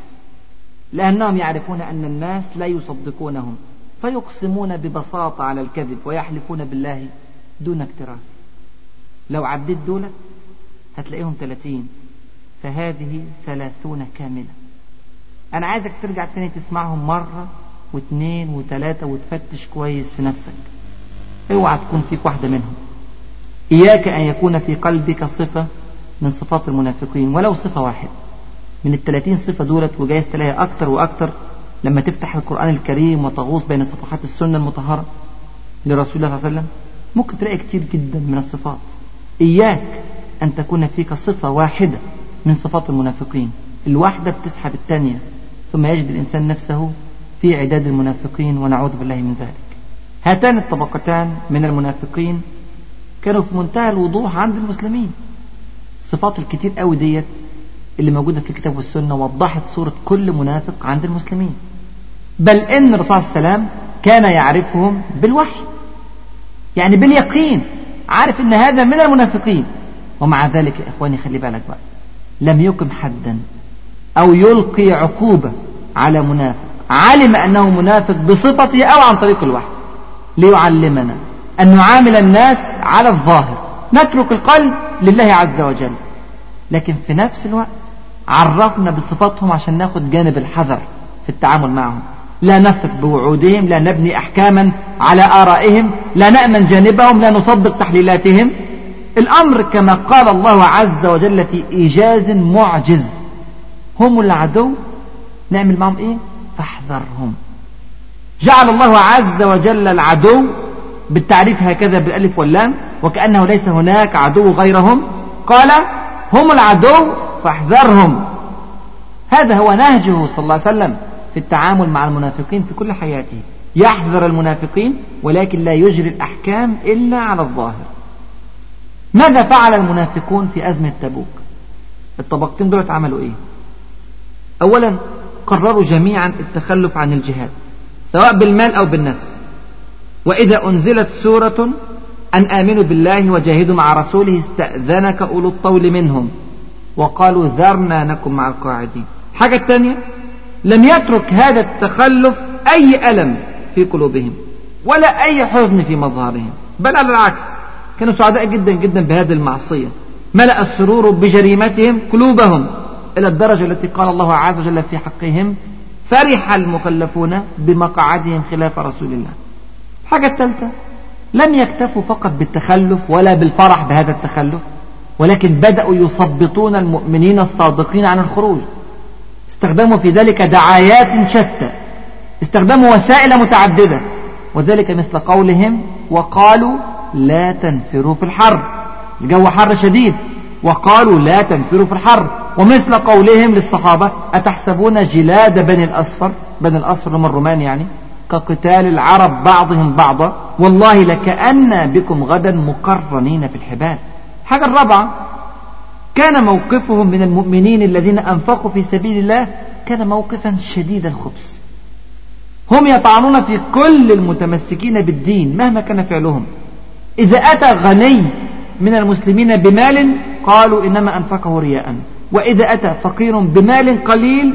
لأنهم يعرفون أن الناس لا يصدقونهم. فيقسمون ببساطة على الكذب ويحلفون بالله دون اكتراث لو عديت دولة هتلاقيهم ثلاثين فهذه ثلاثون كاملة. أنا عايزك ترجع تاني تسمعهم مرة واثنين وثلاثة وتفتش كويس في نفسك. اوعى تكون فيك واحدة منهم. إياك أن يكون في قلبك صفة من صفات المنافقين ولو صفة واحدة. من الثلاثين صفة دولت وجايز تلاقيها أكتر وأكتر لما تفتح القرآن الكريم وتغوص بين صفحات السنة المطهرة لرسول الله صلى الله عليه وسلم ممكن تلاقي كتير جدا من الصفات. إياك أن تكون فيك صفة واحدة من صفات المنافقين. الواحدة بتسحب الثانية ثم يجد الإنسان نفسه في عداد المنافقين ونعوذ بالله من ذلك. هاتان الطبقتان من المنافقين كانوا في منتهى الوضوح عند المسلمين. صفات الكتير قوي ديت اللي موجودة في الكتاب والسنة وضحت صورة كل منافق عند المسلمين. بل إن الرسول صلى الله عليه وسلم كان يعرفهم بالوحي. يعني باليقين عارف إن هذا من المنافقين. ومع ذلك يا إخواني خلي بالك بقى لم يقم حدا أو يلقي عقوبة على منافق. علم أنه منافق بصفته أو عن طريق الوحي. ليعلمنا أن نعامل الناس على الظاهر. نترك القلب لله عز وجل. لكن في نفس الوقت عرفنا بصفاتهم عشان ناخد جانب الحذر في التعامل معهم. لا نثق بوعودهم لا نبني أحكاما على آرائهم لا نأمن جانبهم لا نصدق تحليلاتهم. الأمر كما قال الله عز وجل في إيجاز معجز. هم العدو؟ نعمل معهم إيه؟ فاحذرهم. جعل الله عز وجل العدو بالتعريف هكذا بالألف واللام وكأنه ليس هناك عدو غيرهم. قال هم العدو فاحذرهم. هذا هو نهجه صلى الله عليه وسلم. في التعامل مع المنافقين في كل حياته. يحذر المنافقين ولكن لا يجري الأحكام إلا على الظاهر. ماذا فعل المنافقون في أزمة تبوك؟ الطبقتين دول عملوا إيه؟ أولا قرروا جميعا التخلف عن الجهاد سواء بالمال أو بالنفس. وإذا أنزلت سورة أن آمنوا بالله وجاهدوا مع رسوله استأذنك أولو الطول منهم. وقالوا ذرنا نكن مع القاعدين. حاجة الثانية لم يترك هذا التخلف أي ألم في قلوبهم ولا أي حزن في مظهرهم. بل على العكس كانوا سعداء جدا جدا بهذه المعصية. ملأ السرور بجريمتهم قلوبهم إلى الدرجة التي قال الله عز وجل في حقهم فرح المخلفون بمقعدهم خلاف رسول الله. الحاجة الثالثة لم يكتفوا فقط بالتخلف ولا بالفرح بهذا التخلف ولكن بدأوا يثبطون المؤمنين الصادقين عن الخروج. استخدموا في ذلك دعايات شتى استخدموا وسائل متعددة وذلك مثل قولهم وقالوا لا تنفروا في الحر الجو حر شديد وقالوا لا تنفروا في الحر ومثل قولهم للصحابة أتحسبون جلاد بني الأصفر؟ بني الأصفر هم الرومان يعني كقتال العرب بعضهم بعضا والله لكأن بكم غدا مقرنين في الحبال. حاجة الرابعة كان موقفهم من المؤمنين الذين أنفقوا في سبيل الله كان موقفا شديد الخبث. هم يطعنون في كل المتمسكين بالدين مهما كان فعلهم. إذا أتى غني من المسلمين بمال قالوا إنما أنفقه رياء. وإذا أتى فقير بمال قليل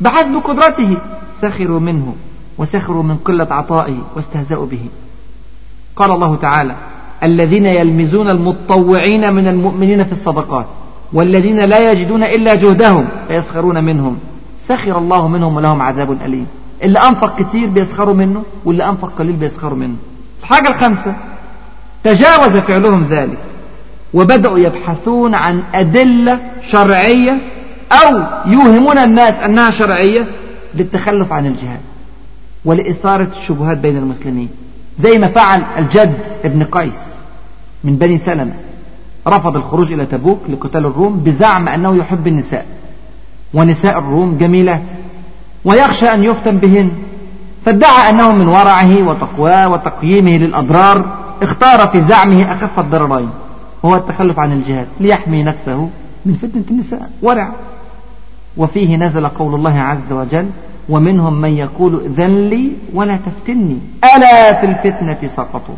بحسب قدرته سخروا منه وسخروا من قلة عطائه واستهزأوا به. قال الله تعالى الذين يلمزون المتطوعين من المؤمنين في الصدقات. والذين لا يجدون إلا جهدهم فيسخرون منهم. سخر الله منهم ولهم عذاب أليم. اللي أنفق كتير بيسخروا منه واللي أنفق قليل بيسخروا منه. الحاجة الخامسة تجاوز فعلهم ذلك وبدأوا يبحثون عن أدلة شرعية أو يوهمون الناس أنها شرعية للتخلف عن الجهاد ولإثارة الشبهات بين المسلمين. زي ما فعل الجد ابن قيس من بني سلمة. رفض الخروج إلى تبوك لقتال الروم بزعم أنه يحب النساء. ونساء الروم جميلات. ويخشى أن يفتن بهن. فادعى أنه من ورعه وتقواه وتقييمه للأضرار اختار في زعمه أخف الضررين وهو التخلف عن الجهاد ليحمي نفسه من فتنة النساء. ورع. وفيه نزل قول الله عز وجل ومنهم من يقول ائذن لي ولا تفتني ألا في الفتنة سقطوا.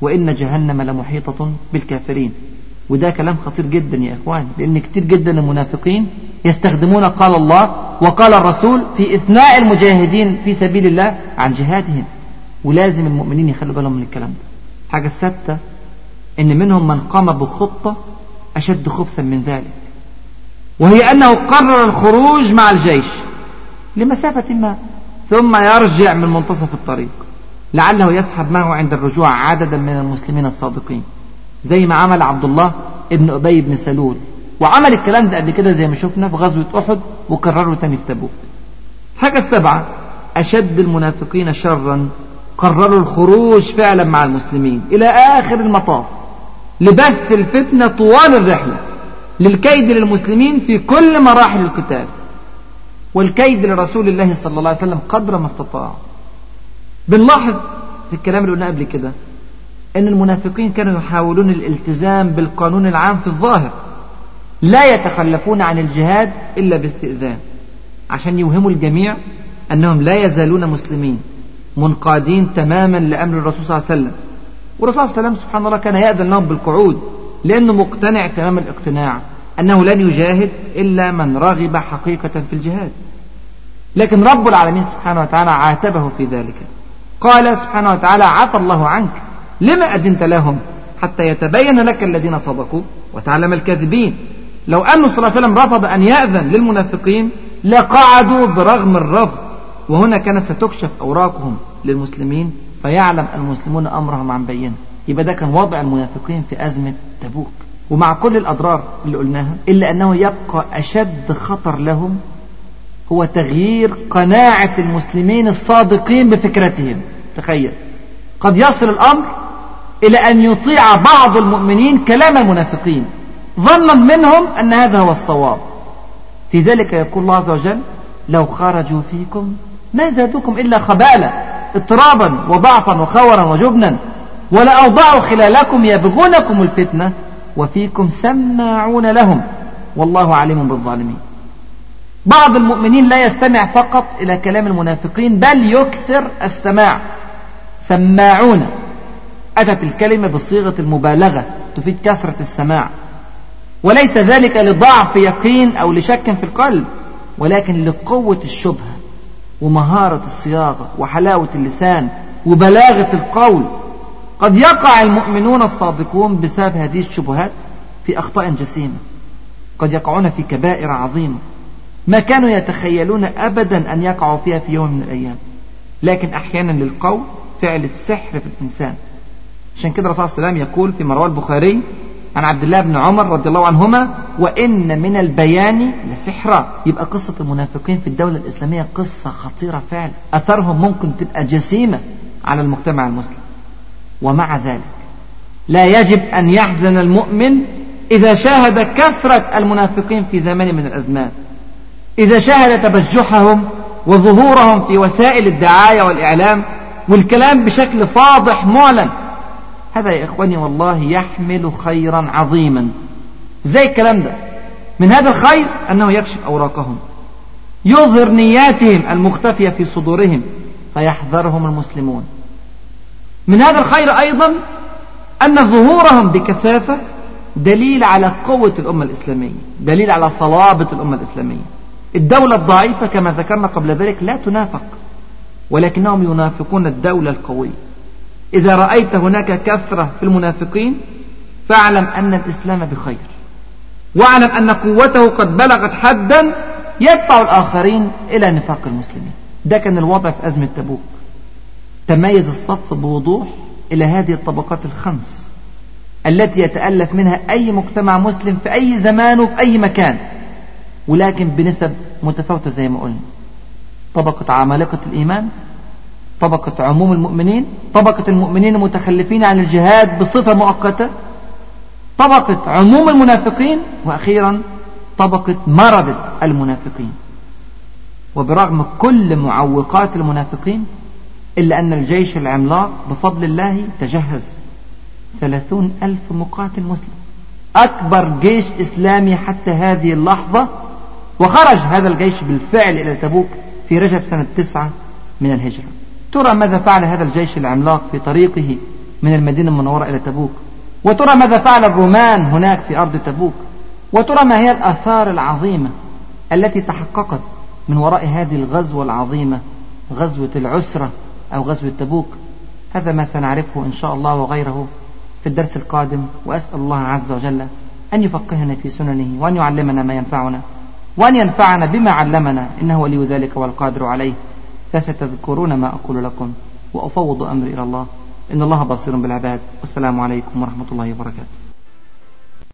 وإن جهنم لمحيطة بالكافرين. وده كلام خطير جدا يا إخوان لأن كتير جدا المنافقين يستخدمون قال الله وقال الرسول في إثناء المجاهدين في سبيل الله عن جهادهم. ولازم المؤمنين يخلوا بالهم من الكلام ده. حاجة السادسة إن منهم من قام بخطة أشد خبثا من ذلك. وهي أنه قرر الخروج مع الجيش لمسافة ما ثم يرجع من منتصف الطريق. لعله يسحب معه عند الرجوع عددا من المسلمين الصادقين زي ما عمل عبد الله ابن أبي بن سلول. وعمل الكلام ده قبل كده زي ما شفنا في غزوة أحد وكرره تاني في تبوك. حاجة السبعة أشد المنافقين شرا قرروا الخروج فعلا مع المسلمين إلى آخر المطاف لبث الفتنة طوال الرحلة للكيد للمسلمين في كل مراحل القتال. والكيد لرسول الله صلى الله عليه وسلم قدر ما استطاع. بنلاحظ في الكلام اللي قلناه قبل كده إن المنافقين كانوا يحاولون الالتزام بالقانون العام في الظاهر. لا يتخلفون عن الجهاد إلا باستئذان. عشان يوهموا الجميع أنهم لا يزالون مسلمين منقادين تماما لأمر الرسول صلى الله عليه وسلم. والرسول صلى الله عليه وسلم سبحان الله كان يأذن لهم بالقعود لأنه مقتنع تمام الاقتناع أنه لن يجاهد إلا من رغب حقيقة في الجهاد. لكن رب العالمين سبحانه وتعالى عاتبه في ذلك. قال سبحانه وتعالى عفى الله عنك. لما أذنت لهم حتى يتبين لك الذين صدقوا وتعلم الكاذبين؟ لو أنه صلى الله عليه وسلم رفض أن يأذن للمنافقين لقعدوا برغم الرفض وهنا كانت ستكشف أوراقهم للمسلمين فيعلم المسلمون أمرهم عن بينة. يبقى ده كان وضع المنافقين في أزمة تبوك. ومع كل الأضرار اللي قلناها إلا أنه يبقى أشد خطر لهم هو تغيير قناعة المسلمين الصادقين بفكرتهم. تخيل. قد يصل الأمر إلى أن يطيع بعض المؤمنين كلام المنافقين ظنا منهم أن هذا هو الصواب. في ذلك يقول الله عز وجل لو خرجوا فيكم ما زادوكم إلا خبالا اضطرابا وضعفا وخورا وجبنا ولأوضعوا خلالكم يبغونكم الفتنة وفيكم سماعون لهم. والله عليم بالظالمين. بعض المؤمنين لا يستمع فقط إلى كلام المنافقين بل يكثر السماع. سماعون. أتت الكلمة بصيغة المبالغة تفيد كثرة السماع. وليس ذلك لضعف يقين أو لشك في القلب ولكن لقوة الشبهة ومهارة الصياغة وحلاوة اللسان وبلاغة القول. قد يقع المؤمنون الصادقون بسبب هذه الشبهات في أخطاء جسيمة. قد يقعون في كبائر عظيمة. ما كانوا يتخيلون أبدا أن يقعوا فيها في يوم من الأيام. لكن أحيانا للقول فعل السحر في الإنسان. عشان كده الرسول صلى الله عليه وسلم يقول في رواه البخاري عن عبد الله بن عمر رضي الله عنهما وإن من البيان لسحرا يبقى قصة المنافقين في الدولة الإسلامية قصة خطيرة فعلا. أثرهم ممكن تبقى جسيمة على المجتمع المسلم. ومع ذلك لا يجب أن يحزن المؤمن إذا شاهد كثرة المنافقين في زمان من الأزمان. إذا شاهد تبجحهم وظهورهم في وسائل الدعاية والإعلام والكلام بشكل فاضح معلن هذا يا إخواني والله يحمل خيرا عظيما. زي الكلام ده. من هذا الخير أنه يكشف أوراقهم. يظهر نياتهم المختفية في صدورهم. فيحذرهم المسلمون. من هذا الخير أيضا أن ظهورهم بكثافة دليل على قوة الأمة الإسلامية. دليل على صلابة الأمة الإسلامية. الدولة الضعيفة كما ذكرنا قبل ذلك لا تنافق. ولكنهم ينافقون الدولة القوية. إذا رأيت هناك كثرة في المنافقين فاعلم أن الإسلام بخير. واعلم أن قوته قد بلغت حدا يدفع الآخرين إلى نفاق المسلمين. ده كان الوضع في أزمة تبوك. تميز الصف بوضوح إلى هذه الطبقات الخمس التي يتألف منها أي مجتمع مسلم في أي زمان وفي أي مكان ولكن بنسب متفاوتة زي ما قلنا. طبقة عمالقة الإيمان طبقة عموم المؤمنين طبقة المؤمنين المتخلفين عن الجهاد بصفة مؤقتة طبقة عموم المنافقين وأخيرا طبقة مرض المنافقين. وبرغم كل معوقات المنافقين إلا أن الجيش العملاق بفضل الله تجهز ثلاثون ألف مقاتل مسلم. أكبر جيش إسلامي حتى هذه اللحظة وخرج هذا الجيش بالفعل إلى تبوك في رجب سنة تسعة من الهجرة. ترى ماذا فعل هذا الجيش العملاق في طريقه من المدينة المنورة إلى تبوك؟ وترى ماذا فعل الرومان هناك في أرض تبوك؟ وترى ما هي الآثار العظيمة التي تحققت من وراء هذه الغزوة العظيمة غزوة العسرة أو غزوة تبوك؟ هذا ما سنعرفه إن شاء الله وغيره في الدرس القادم وأسأل الله عز وجل أن يفقهنا في سننه وأن يعلمنا ما ينفعنا وأن ينفعنا بما علمنا إنه ولي ذلك والقادر عليه. فستذكرون ما أقول لكم وأفوض أمري إلى الله. إن الله بصير بالعباد. والسلام عليكم ورحمة الله وبركاته.